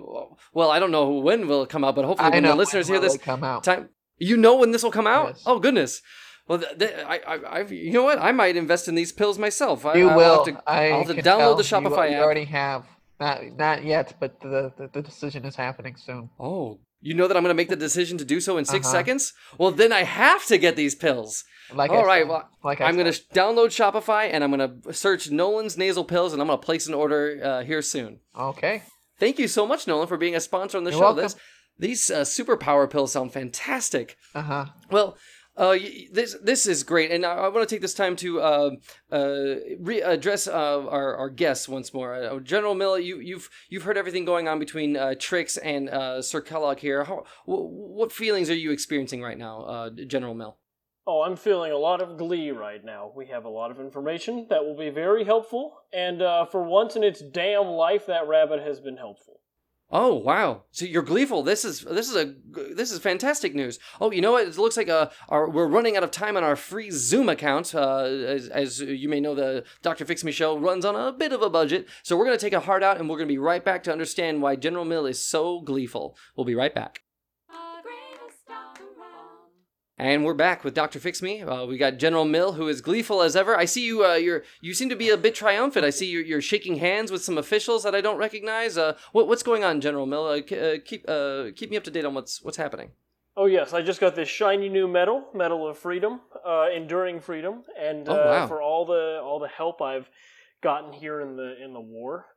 well, I don't know when will it come out, but hopefully when the listeners hear when will this come out. time, you know when this will come out. Yes. Oh goodness. Well, th- th- I, I, I, you know what? I might invest in these pills myself. I, You I'll will. Have to, I I'll have to download the tell you- Shopify you app. already have. Not not yet, but the, the the decision is happening soon. Oh, you know that I'm going to make the decision to do so in 6 Uh-huh. seconds. Well, then I have to get these pills. Like All I right, said, well, like I'm going to download Shopify and I'm going to search Nolan's nasal pills and I'm going to place an order uh, here soon. Okay. Thank you so much, Nolan, for being a sponsor on the You're show. welcome. This, these uh, superpower pills sound fantastic. Uh huh. Well, uh, this this is great, and I, I want to take this time to uh, uh, re- address uh, our, our guests once more. Uh, General Mill, you, you've you've heard everything going on between uh, Trix and uh, Sir Kellogg here. How, wh- what feelings are you experiencing right now, General Mill? Oh, I'm feeling a lot of glee right now. We have a lot of information that will be very helpful, and for once in its damn life, that rabbit has been helpful. Oh wow! So you're gleeful. This is this is a this is fantastic news. Oh, you know what? It looks like uh, our, we're running out of time on our free Zoom account. Uh, as, as you may know, the Doctor Fix Me show runs on a bit of a budget, so we're gonna take a heart out, and we're gonna be right back to understand why General Mill is so gleeful. We'll be right back. And we're back with Doctor Fix Me. Uh, we got General Mill, who is gleeful as ever. I see you. Uh, you're you seem to be a bit triumphant. I see you're, you're shaking hands with some officials that I don't recognize. Uh, what, what's going on, General Mill? Uh, k- uh, keep uh, keep me up to date on what's what's happening. Oh yes, I just got this shiny new medal, Medal of Freedom, uh, enduring freedom, and uh, Oh, wow. for all the all the help I've gotten here in the in the war.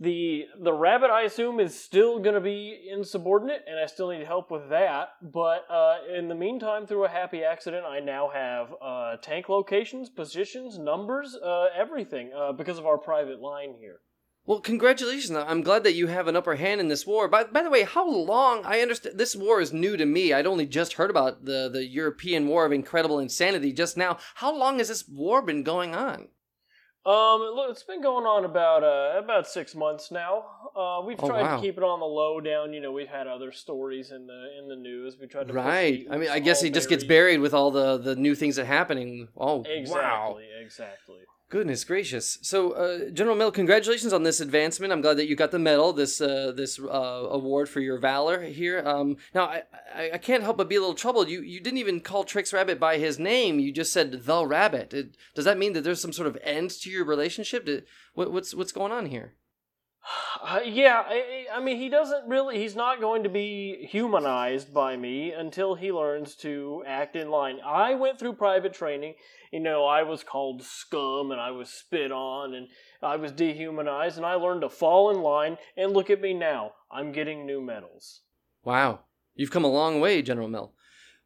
The the rabbit I assume is still going to be insubordinate, and I still need help with that. But uh, in the meantime, through a happy accident, I now have uh, tank locations, positions, numbers, uh, everything uh, because of our private line here. Well, congratulations! I'm glad that you have an upper hand in this war. By, by the way, how long? I understand this war is new to me. I'd only just heard about the the European War of Incredible Insanity just now. How long has this war been going on? Um, look, it's been going on about uh about six months now. Uh, we've Oh, tried wow. to keep it on the low down. You know, we've had other stories in the in the news. We tried to Right. I mean, I guess he just gets buried with all the the new things that are happening. Oh, wow. Exactly, exactly. Goodness gracious! So, uh, General Mill, congratulations on this advancement. I'm glad that you got the medal, this uh, this uh, award for your valor here. Um, now, I, I, can't help but be a little troubled. You you didn't even call Trix Rabbit by his name. You just said the Rabbit. It, does that mean that there's some sort of end to your relationship? Did, what, what's what's going on here? Uh, yeah, I, I mean, he doesn't really. He's not going to be humanized by me until he learns to act in line. I went through private training. You know, I was called scum and I was spit on and I was dehumanized, and I learned to fall in line. And look at me now. I'm getting new medals. Wow, you've come a long way, General Mel.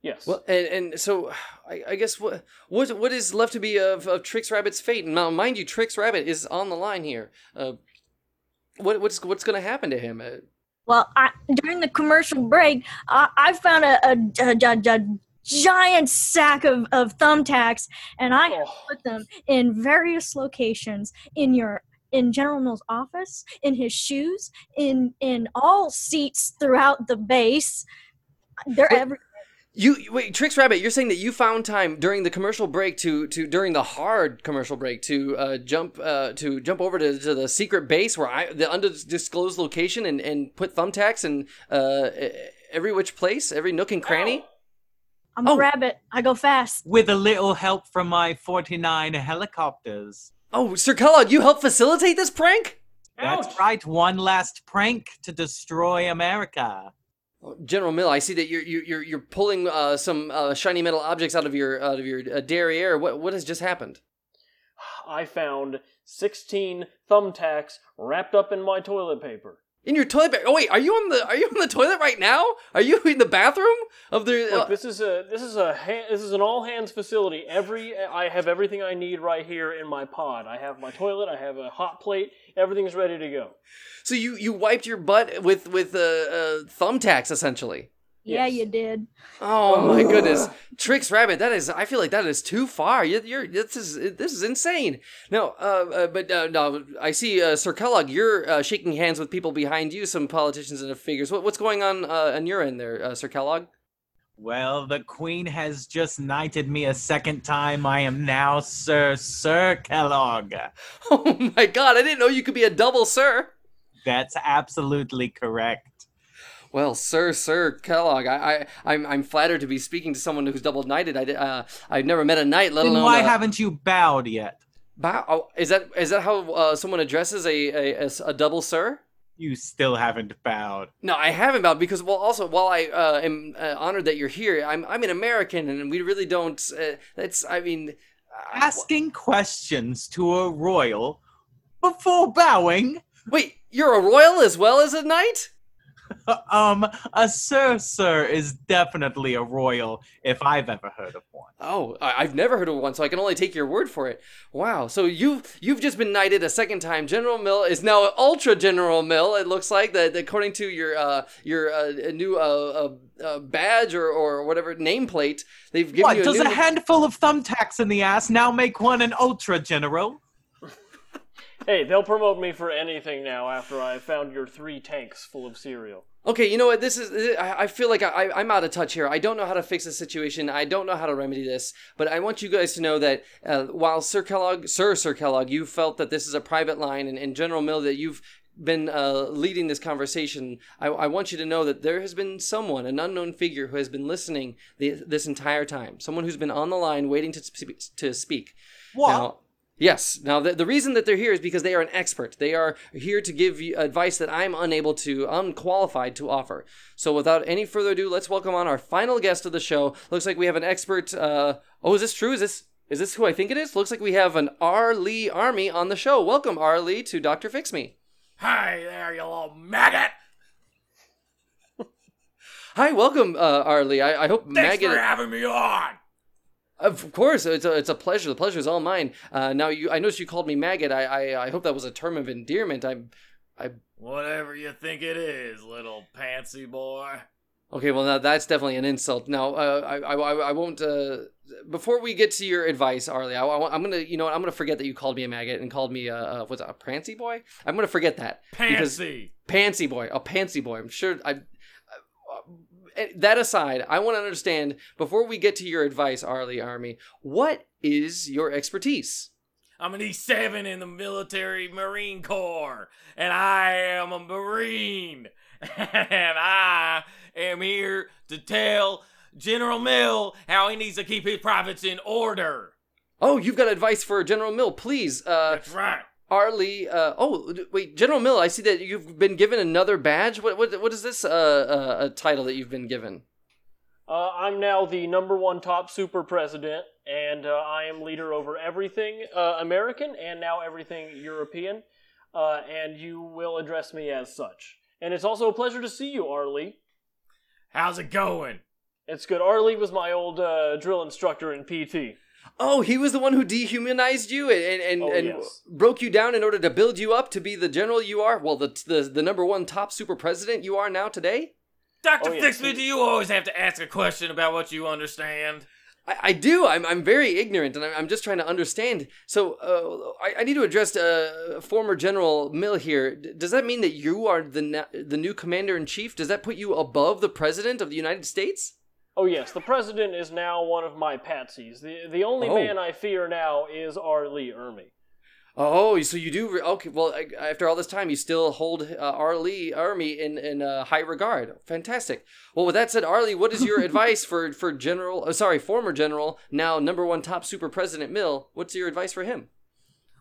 Yes. Well, and, and so I, I guess what what what is left to be of, of Trix Rabbit's fate? And now, mind you, Trix Rabbit is on the line here. Uh, what what's what's going to happen to him? Uh, Well, I, during the commercial break, I, I found a, a, a, a- giant sack of, of thumbtacks, and I Oh. put them in various locations in your in General Mills' office, in his shoes, in in all seats throughout the base. They're Wait, every You wait, Trix Rabbit. You're saying that you found time during the commercial break to to during the hard commercial break to uh, jump uh, to jump over to, to the secret base where I the undisclosed location and, and put thumbtacks in uh, every which place, every nook and cranny. I'm Oh. a rabbit. I go fast. With a little help from my 49 helicopters. Oh, Sir Kellogg, you helped facilitate this prank. That's right, one last prank to destroy America. General Mill, I see that you're you're you're, pulling uh, some uh, shiny metal objects out of your out of your uh, derriere. What what has just happened? I found 16 thumbtacks wrapped up in my toilet paper. In your toilet bag. Oh wait, are you on the are you on the toilet right now? Are you in the bathroom of the? Look, uh, this is a this is a ha- this is an all hands facility. Every I have everything I need right here in my pod. I have my toilet. I have a hot plate. Everything's ready to go. so you you wiped your butt with with uh, uh, thumbtacks essentially. Yeah, Yes. you did. Oh my goodness, Trix Rabbit, that is I feel like that is too far. You, you're this is this is insane. No, uh, uh but uh, no, I see uh, Sir Kellogg. You're uh, shaking hands with people behind you, some politicians and figures. What, what's going on uh, on your end there, uh, Sir Kellogg? Well, the Queen has just knighted me a second time. I am now Sir Sir Kellogg. Oh my God, I didn't know you could be a double Sir. That's absolutely correct. Well, sir, sir Kellogg, I, I, I'm, I'm flattered to be speaking to someone who's double knighted. I, uh, I've never met a knight, let Then alone. why a- haven't you bowed yet? Bow- oh, is that is that how uh, someone addresses a a double sir? You still haven't bowed. No, I haven't bowed because well, also while I uh, am uh, honored that you're here, I'm I'm an American and we really don't. Uh, that's I mean, uh, Asking questions to a royal before bowing? wait, you're a royal as well as a knight? um, a Sir Sir is definitely a royal if I've ever heard of one. Oh, I- I've never heard of one, so I can only take your word for it. Wow. So you've you've just been knighted a second time. General Mill is now Ultra General Mill. It looks like that according to your uh your uh, new uh, badge or or whatever nameplate, they've given What, you a does new. a handful of thumbtacks in the ass now make one an ultra general? Hey, they'll promote me for anything now after I found your three tanks full of cereal. Okay, you know what? This is. I I feel like I, I'm out of touch here. I don't know how to fix the situation. I don't know how to remedy this. But I want you guys to know that uh, while Sir Kellogg, Sir Sir Kellogg, you felt that this is a private line, and, and General Mill that you've been uh, leading this conversation, I, I want you to know that there has been someone, an unknown figure, who has been listening the, this entire time. Someone who's been on the line waiting to sp- to speak. What? Now, yes. Now, the, the reason that they're here is because they are an expert. They are here to give you advice that I'm unable to, unqualified to offer. So, without any further ado, let's welcome on our final guest of the show. Looks like we have an expert. Uh, oh, is this true? Is this is this who I think it is? Looks like we have an R. Lee Ermy on the show. Welcome, R. Lee, to Doctor Fix Me. Hi there, you little maggot. Hi, welcome, uh, R. Lee. I, I hope Thanks Maggot. for having me on. Of course, it's a, it's a pleasure. The pleasure is all mine. Uh, now, you, I noticed you called me maggot. I, I, I hope that was a term of endearment. I'm, I. Whatever you think it is, little pansy boy. Okay, well, now that's definitely an insult. Now, uh, I, I, I won't. Uh, before we get to your advice, Arlie, I, I, am gonna, you know, what, I'm gonna forget that you called me a maggot and called me a, uh what's it, a prancy boy. I'm gonna forget that Pantsy. pansy boy, a pansy boy. I'm sure. I. uh, that aside, I want to understand before we get to your advice, Arlie Ermy. What is your expertise? I'm an E7 in the military Marine Corps, and I am a Marine, and I am here to tell General Mill how he needs to keep his privates in order. Oh, you've got advice for General Mill, please. Uh, That's right. Arlie. Uh, oh, wait, General Mill. I see that you've been given another badge. What what what is this? Uh, uh, a title that you've been given? Uh, I'm now the number one top super president, and uh, I am leader over everything uh, American and now everything European. Uh, and you will address me as such. And it's also a pleasure to see you, Arlie. How's it going? It's good. Arlie was my old uh, drill instructor in PT. Oh, he was the one who dehumanized you and and, Oh, and yes. broke you down in order to build you up to be the general you are. Well, the the the number one top super president you are now today. Dr. Oh, yeah. Fixme, do you always have to ask a question about what you understand? I, I do. I'm, I'm very ignorant, and I'm, I'm just trying to understand. So, uh, I, I need to address uh, former General Mill here. D- does that mean that you are the na- the new commander in chief? Does that put you above the president of the United States? Oh yes, the president is now one of my patsies. The the only Oh. man I fear now is Arlie Ermy. Oh, so you do? Re- okay. Well, I- after all this time, you still hold uh, Arlie Ermy in in uh, high regard. Fantastic. Well, with that said, Arlie, what is your advice for for General? Uh, sorry, former General, now number one top super president Mill? What's your advice for him?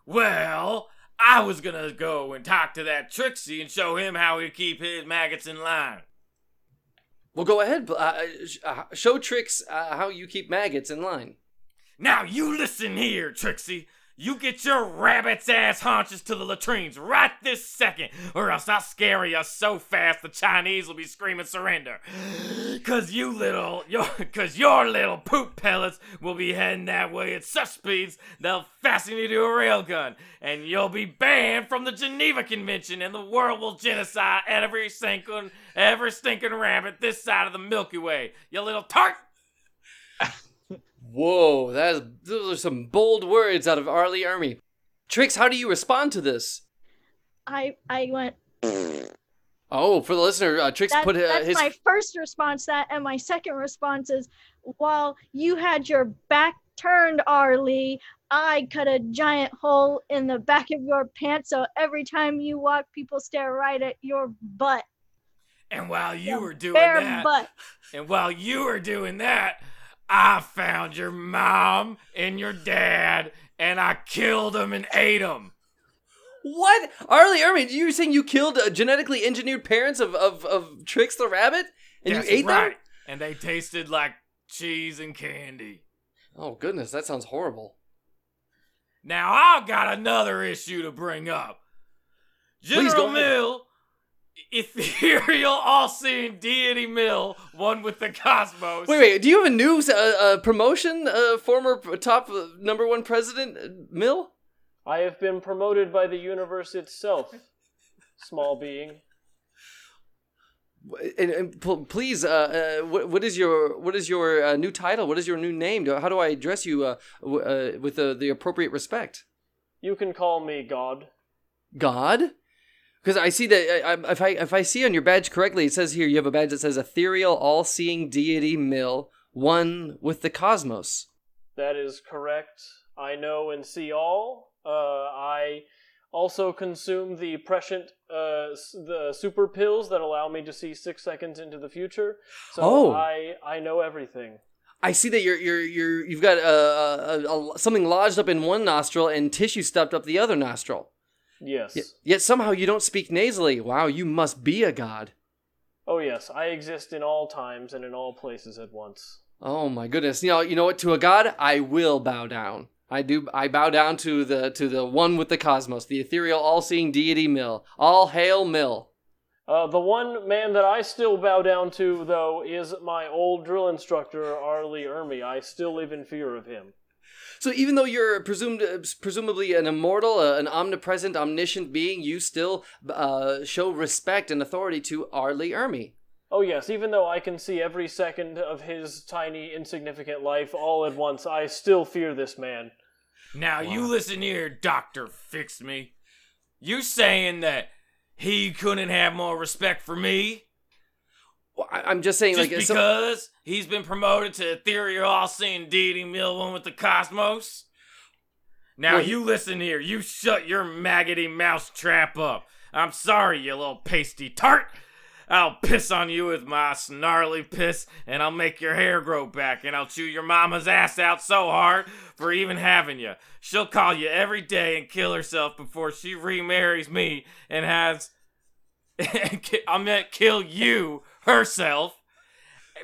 Well, I was gonna go and talk to that Trixie and show him how he keep his maggots in line. Well, go ahead. Uh, uh, show Trix uh, how you keep maggots in line. Now you listen here, Trixie. You get your rabbit's ass haunches to the latrines right this second, or else I'll scare you so fast the Chinese will be screaming surrender. Cause you little, your, cause your little poop pellets will be heading that way at such speeds they'll fasten you to a railgun, and you'll be banned from the Geneva Convention, and the world will genocide every stinking, every stinking rabbit this side of the Milky Way. You little tart. Whoa, that is, those are some bold words out of Arlie Ermy. Trix, how do you respond to this? I I went. Oh, for the listener, uh, Trix That, put uh, that's his. my first response. That and my second response is, while you had your back turned, Arlie, I cut a giant hole in the back of your pants, so every time you walk, people stare right at your butt, And while you Your were doing bare that, butt. And while you were doing that, I found your mom and your dad, and I killed them and ate them. What? Arlie Ermy, you were saying you killed uh, genetically engineered parents of, of, of Trix the rabbit? And That's you ate right. them? And they tasted like cheese and candy. Oh, goodness, that sounds horrible. Now I've got another issue to bring up. General. Mill, ethereal, all-seeing deity Mill, one with the cosmos. Wait, wait, do you have a new uh, uh, promotion, uh, former top uh, number one president, uh, Mill? I have been promoted by the universe itself, small being. And, and pl- please, uh, uh, what, what is your what is your uh, new title? What is your new name? How do I address you uh, w- uh, with the, the appropriate respect? You can call me God. God? Because I see that I, I, if I if I see on your badge correctly, it says here you have a badge that says ethereal, all-seeing deity, Mill, one with the cosmos. That is correct. I know and see all. Uh, I also consume the prescient, uh, the super pills that allow me to see six seconds into the future. So Oh. I I know everything. I see that you're you're you're you've got uh, a, something lodged up in one nostril and tissue stuffed up the other nostril. Yes. Yet, yet somehow you don't speak nasally. Wow, you must be a god. Oh yes, I exist in all times and in all places at once. Oh my goodness! You know, you know what? To a god, I will bow down. I do. I bow down to the to the one with the cosmos, the ethereal, all-seeing deity, Mill. All hail, Mill. Uh, the one man that I still bow down to, though, is my old drill instructor, Arlie Ermy. I still live in fear of him. So even though you're presumed uh, presumably an immortal, uh, an omnipresent, omniscient being, you still uh, show respect and authority to Arlie Ermy. Oh, yes, even though I can see every second of his tiny, insignificant life all at once, I still fear this man. Now you listen here, Doctor Fix Me. You saying that he couldn't have more respect for me Well, I- I'm just saying, just like, some- because he's been promoted to ethereal, all-seeing deity, mill one with the cosmos? Now Well, you listen here. You shut your maggoty mouse trap up. I'm sorry, you little pasty tart. I'll piss on you with my snarly piss, and I'll make your hair grow back, and I'll chew your mama's ass out so hard for even having you. She'll call you every day and kill herself before she remarries me and has. I meant kill you herself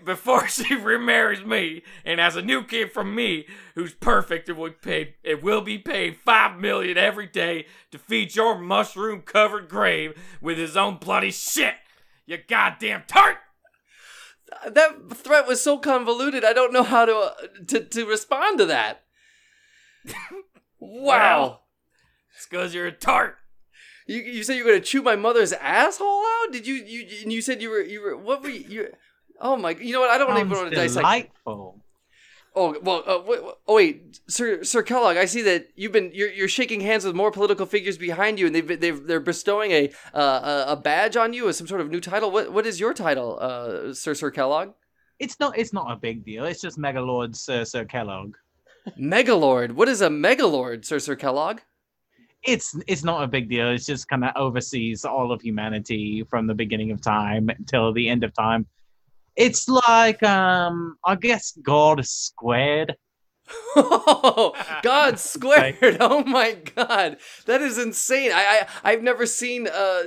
before she remarries me and has a new kid from me who's perfect and will paid it will be paid five million every day to feed your mushroom covered grave with his own bloody shit. You goddamn tart! That threat was so convoluted. I don't know how to uh, to, to respond to that. wow. Well, it's cause you're a tart. You you said you were gonna chew my mother's asshole out? Did you you and you said you were you were what were you? you oh my! You know what? I don't even want to dissect. delightful. Oh well. Uh, wait, oh wait, Sir Sir Kellogg. I see that you've been you're, you're shaking hands with more political figures behind you, and they've they've they're bestowing a uh, a- a badge on you as some sort of new title. What what is your title, uh, Sir Sir Kellogg? It's not. It's not a big deal. It's just Megalord Sir Sir Kellogg. Megalord. What is a megalord, Sir Sir Kellogg? It's it's not a big deal. It's just kind of oversees all of humanity from the beginning of time till the end of time. It's like um, I guess God squared. Oh, God squared! Oh my God, that is insane. I, I I've never seen uh,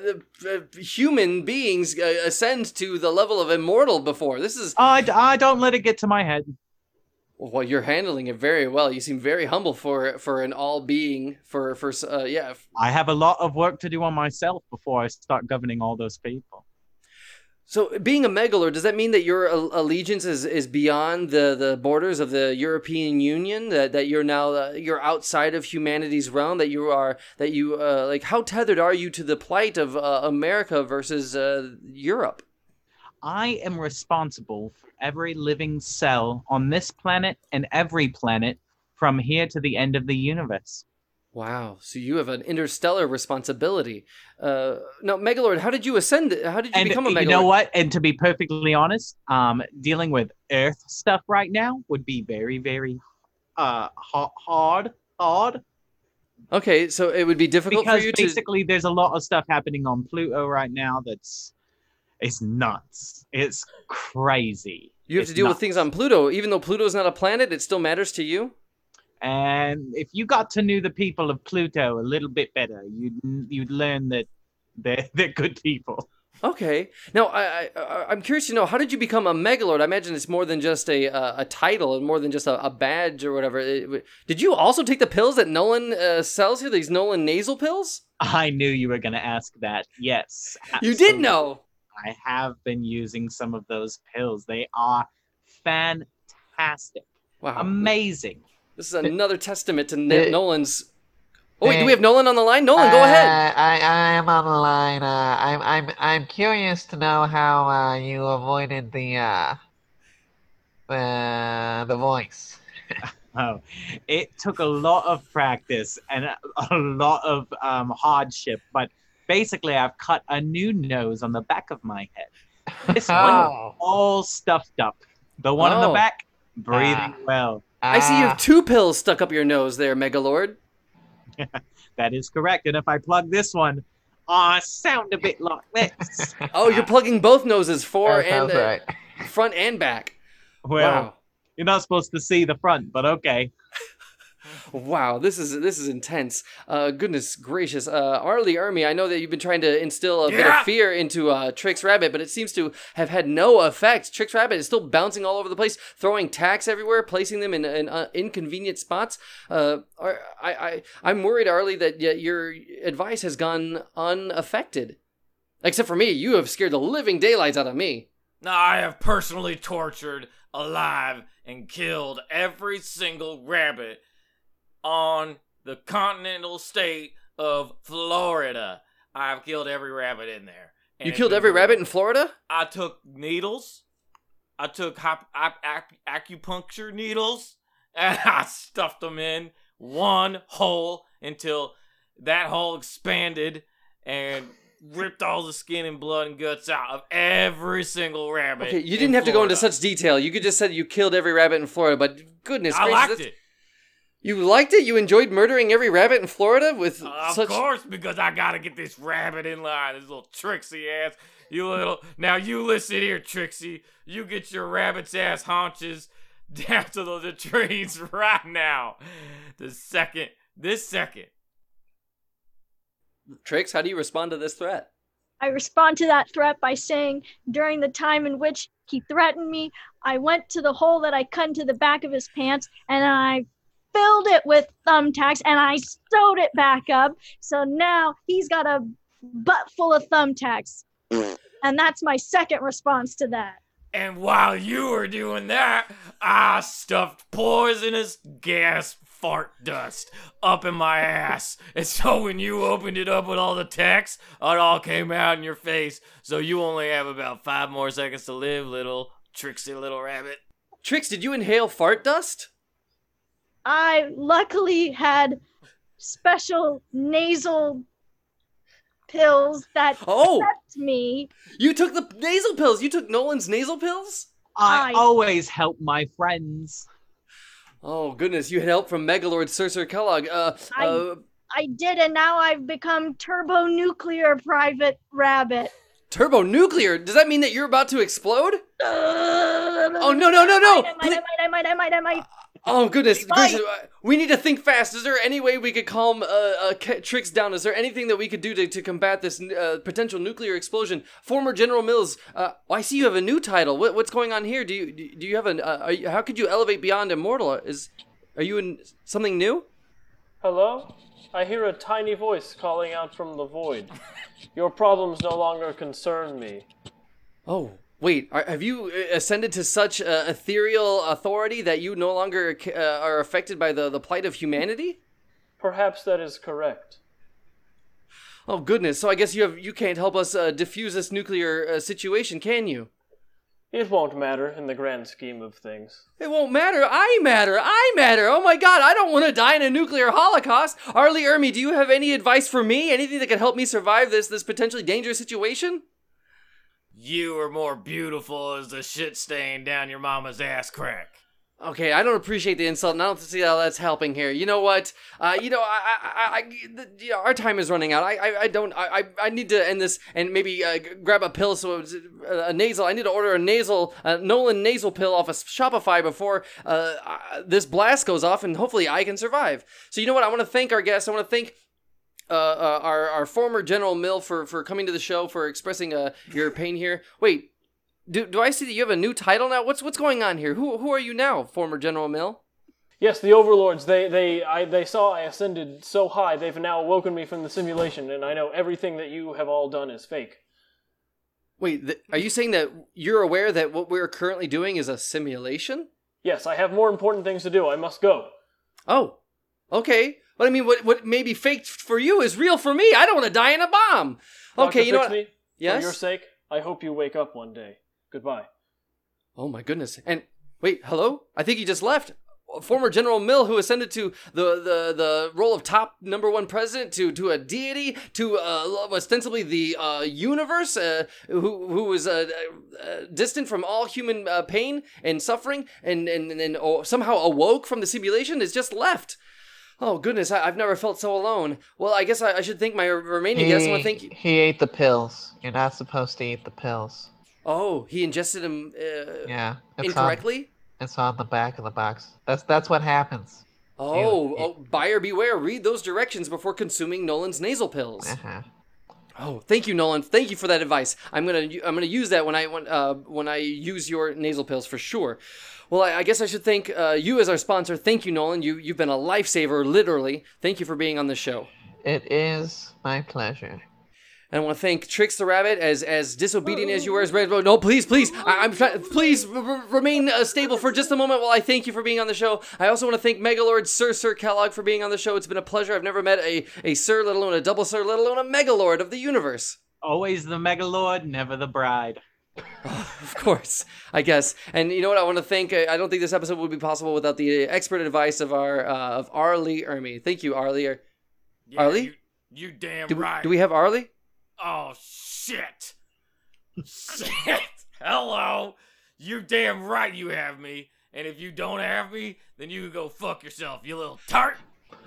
uh, human beings uh, ascend to the level of immortal before. This is I, I don't let it get to my head. well, you're handling it very well. You seem very humble for for an all being. For for uh, yeah. I have a lot of work to do on myself before I start governing all those people. So, being a megalord, does that mean that your allegiance is, is beyond the, the borders of the European Union? That, that you're now uh, you're outside of humanity's realm? That you are that you uh, like? How tethered are you to the plight of uh, America versus uh, Europe? I am responsible for every living cell on this planet and every planet from here to the end of the universe. Wow! So you have an interstellar responsibility. Uh, now, megalord, how did you ascend? How did you And become a megalord? you know what? And to be perfectly honest, um, dealing with Earth stuff right now would be very, very uh hard, hard. Okay, so it would be difficult Because for you to. basically, there's a lot of stuff happening on Pluto right now that's it's nuts. It's crazy. You have It's to deal with things on Pluto, even though Pluto is not a planet. It still matters to you. And if you got to know the people of Pluto a little bit better, you'd you'd learn that they're they're good people. Okay. Now, I, I I'm curious to know how did you become a megalord? I imagine it's more than just a uh, a title and more than just a, a badge or whatever. It- did you also take the pills that Nolan uh, sells here? These Nolan nasal pills? I knew you were going to ask that. Yes, You did know. I have been using some of those pills. They are fantastic, Wow. amazing. This is another testament to Nolan's. Oh wait, do we have Nolan on the line? Nolan, go ahead. Uh, I, I am on the line. Uh, I'm I'm I'm curious to know how uh, you avoided the uh, uh, the voice. Oh, it took a lot of practice and a, a lot of um, hardship, but basically, I've cut a new nose on the back of my head. This one Oh, all stuffed up. The one on the Oh. back, breathing Ah. well. I see you ah, have two pills stuck up your nose there, Megalord. That is correct. And if I plug this one, I sound a bit like this. Oh, you're plugging both noses, fore that and sounds uh, right. front and back. well, wow. you're not supposed to see the front, but okay. Wow, this is this is intense. Uh, goodness gracious, uh, Arlie Ermy, I know that you've been trying to instill a bit of fear into uh, Trix Rabbit, but it seems to have had no effect. Trix Rabbit is still bouncing all over the place, throwing tacks everywhere, placing them in, in uh, inconvenient spots. Uh, I, I I'm worried, Arlie, that your advice has gone unaffected. Except for me, you have scared the living daylights out of me. I have personally tortured, alive, and killed every single rabbit on the continental state of Florida. I've killed every rabbit in there. You killed every rabbit in Florida? I took needles. I took hop, hop, ac- acupuncture needles and I stuffed them in one hole until that hole expanded and ripped all the skin and blood and guts out of every single rabbit. Okay, you didn't have to go into such detail. You could just said you killed every rabbit in Florida, but goodness I gracious, liked that's- it. You liked it? You enjoyed murdering every rabbit in Florida with uh, Of such. course, because I gotta get this rabbit in line. This little Trixie ass. You little. Now you listen here, Trixie. You get your rabbit's ass haunches down to the latrines right now. The second. This second. Trix, how do you respond to this threat? I respond to that threat by saying, during the time in which he threatened me, I went to the hole that I cut into the back of his pants and I filled it with thumbtacks and I sewed it back up. So now he's got a butt full of thumbtacks. and that's my second response to that. And while you were doing that, I stuffed poisonous gas fart dust up in my ass. And so when you opened it up with all the text, it all came out in your face. So you only have about five more seconds to live, little tricksy little rabbit. Trix, did you inhale fart dust? I luckily had special nasal pills that Oh, kept me. you took the nasal pills. You took Nolan's nasal pills? I I- always help my friends. Oh, goodness. You had help from Megalord Sir Sir Kellogg. Uh, I- uh, I did, and now I've become turbonuclear private rabbit. turbonuclear. Does that mean that you're about to explode? oh Oh, no, no, no, no. I might, I might, I might, I might, I might. Oh goodness, Bye. gracious, uh, we need to think fast. Is there any way we could calm uh, uh, K- Trix down? Is there anything that we could do to, to combat this uh, potential nuclear explosion? Former General Mills, uh, I see you have a new title. What, what's going on here? Do you do do you have an? Uh, are you, how could you elevate beyond immortal? Is are you in something new? Hello? I hear a tiny voice calling out from the void. Your problems no longer concern me. Oh wait, are, have you uh, ascended to such uh, ethereal authority that you no longer uh, are affected by the the plight of humanity? Perhaps that is correct. Oh goodness, so I guess you have you can't help us uh, diffuse this nuclear uh, situation, can you? It won't matter in the grand scheme of things. It won't matter. I matter. I matter. Oh my god, I don't want to die in a nuclear holocaust. Arlie Ermy, do you have any advice for me? Anything that could help me survive this this potentially dangerous situation? You are more beautiful as the shit stain down your mama's ass crack. Okay, I don't appreciate the insult, and I don't see how that's helping here. You know what? Uh, you know, I, I, I, the, you know, our time is running out. I, I, I don't, I, I need to end this and maybe uh, grab a pill. So it's uh, a nasal. I need to order a nasal, uh, Nolan nasal pill off of Shopify before uh, this blast goes off, and hopefully I can survive. So you know what? I want to thank our guests. I want to thank. Uh, uh, our our former General Mill for for coming to the show for expressing uh your pain here. Wait, do, do I see that you have a new title now? What's what's going on here? Who who are you now, former General Mill? Yes, the overlords, they they I they saw I ascended so high, they've now awoken me from the simulation, and I know everything that you have all done is fake. Wait, th- are you saying that you're aware that what we're currently doing is a simulation? Yes, I have more important things to do. I must go. Oh, okay. But I mean, what what may be faked for you is real for me. I don't want to die in a bomb. Okay, Dr. you know what? Fixme, For your sake, I hope you wake up one day. Goodbye. Oh my goodness! And wait, hello? I think he just left. Former General Mill, who ascended to the, the, the role of top number one president, to, to a deity, to uh, ostensibly the uh, universe, uh, who who was uh, uh, distant from all human uh, pain and suffering, and and and, and oh, somehow awoke from the simulation, is just left. Oh goodness, I, I've never felt so alone. Well, I guess I, I should thank my remaining guests. I want to thank you. he ate the pills. You're not supposed to eat the pills. Oh, he ingested them uh, Yeah, it's incorrectly. On, it's on the back of the box. That's that's what happens. Oh, You- oh, buyer beware. Read those directions before consuming Nolan's nasal pills. Uh-huh. Oh, thank you, Nolan. Thank you for that advice. I'm gonna I'm gonna use that when I when uh when I use your nasal pills for sure. Well, I, I guess I should thank uh, you as our sponsor. Thank you, Nolan. You you've been a lifesaver, literally. Thank you for being on the show. It is my pleasure. And I want to thank Trix the Rabbit, as as disobedient as you were as Red Road. No, please, please, I, I'm trying. Please r- r- remain uh, stable for just a moment while I thank you for being on the show. I also want to thank Megalord Sir Sir Kellogg for being on the show. It's been a pleasure. I've never met a a Sir, let alone a double Sir, let alone a Megalord of the universe. Always the megalord, never the bride. Of course, I guess. And you know what? I want to thank. uh, I don't think this episode would be possible without the expert advice of our uh, of Arlie Ermy. Thank you, Arlie. Are- Yeah, Arlie? You, you damn Do, we- right. do we have Arlie? Oh shit! shit! Hello! You damn right you have me. And if you don't have me, then you can go fuck yourself, you little tart.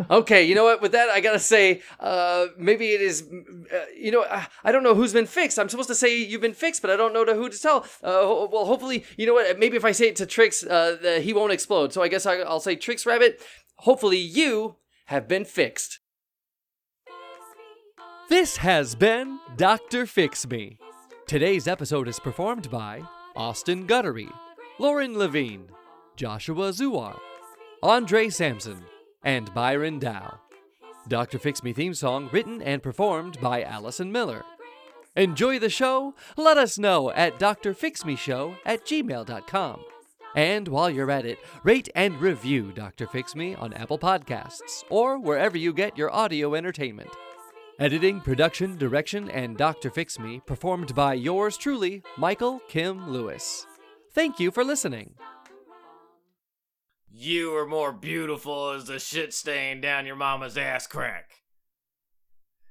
Okay, you know what? With that, I gotta say, uh, maybe it is. Uh, you know, I, I don't know who's been fixed. I'm supposed to say you've been fixed, but I don't know to who to tell. Uh, well, hopefully, you know what? Maybe if I say it to Trix, uh, the, he won't explode. So I guess I, I'll say Trix Rabbit. Hopefully, you have been fixed. This has been Doctor Fix Me. Today's episode is performed by Austin Guttery, Lauren Levine, Joshua Zuar, Andre Sampson, and Byron Dow. Dr. Fix Me theme song written and performed by Allison Miller. Enjoy the show? Let us know at drfixmeshow at gmail.com. And while you're at it, rate and review Dr. Fix Me on Apple Podcasts or wherever you get your audio entertainment. Editing, production, direction, and Dr. Fix Me performed by yours truly, Michael Kim Lewis. Thank you for listening. You are more beautiful as the shit stain down your mama's ass crack.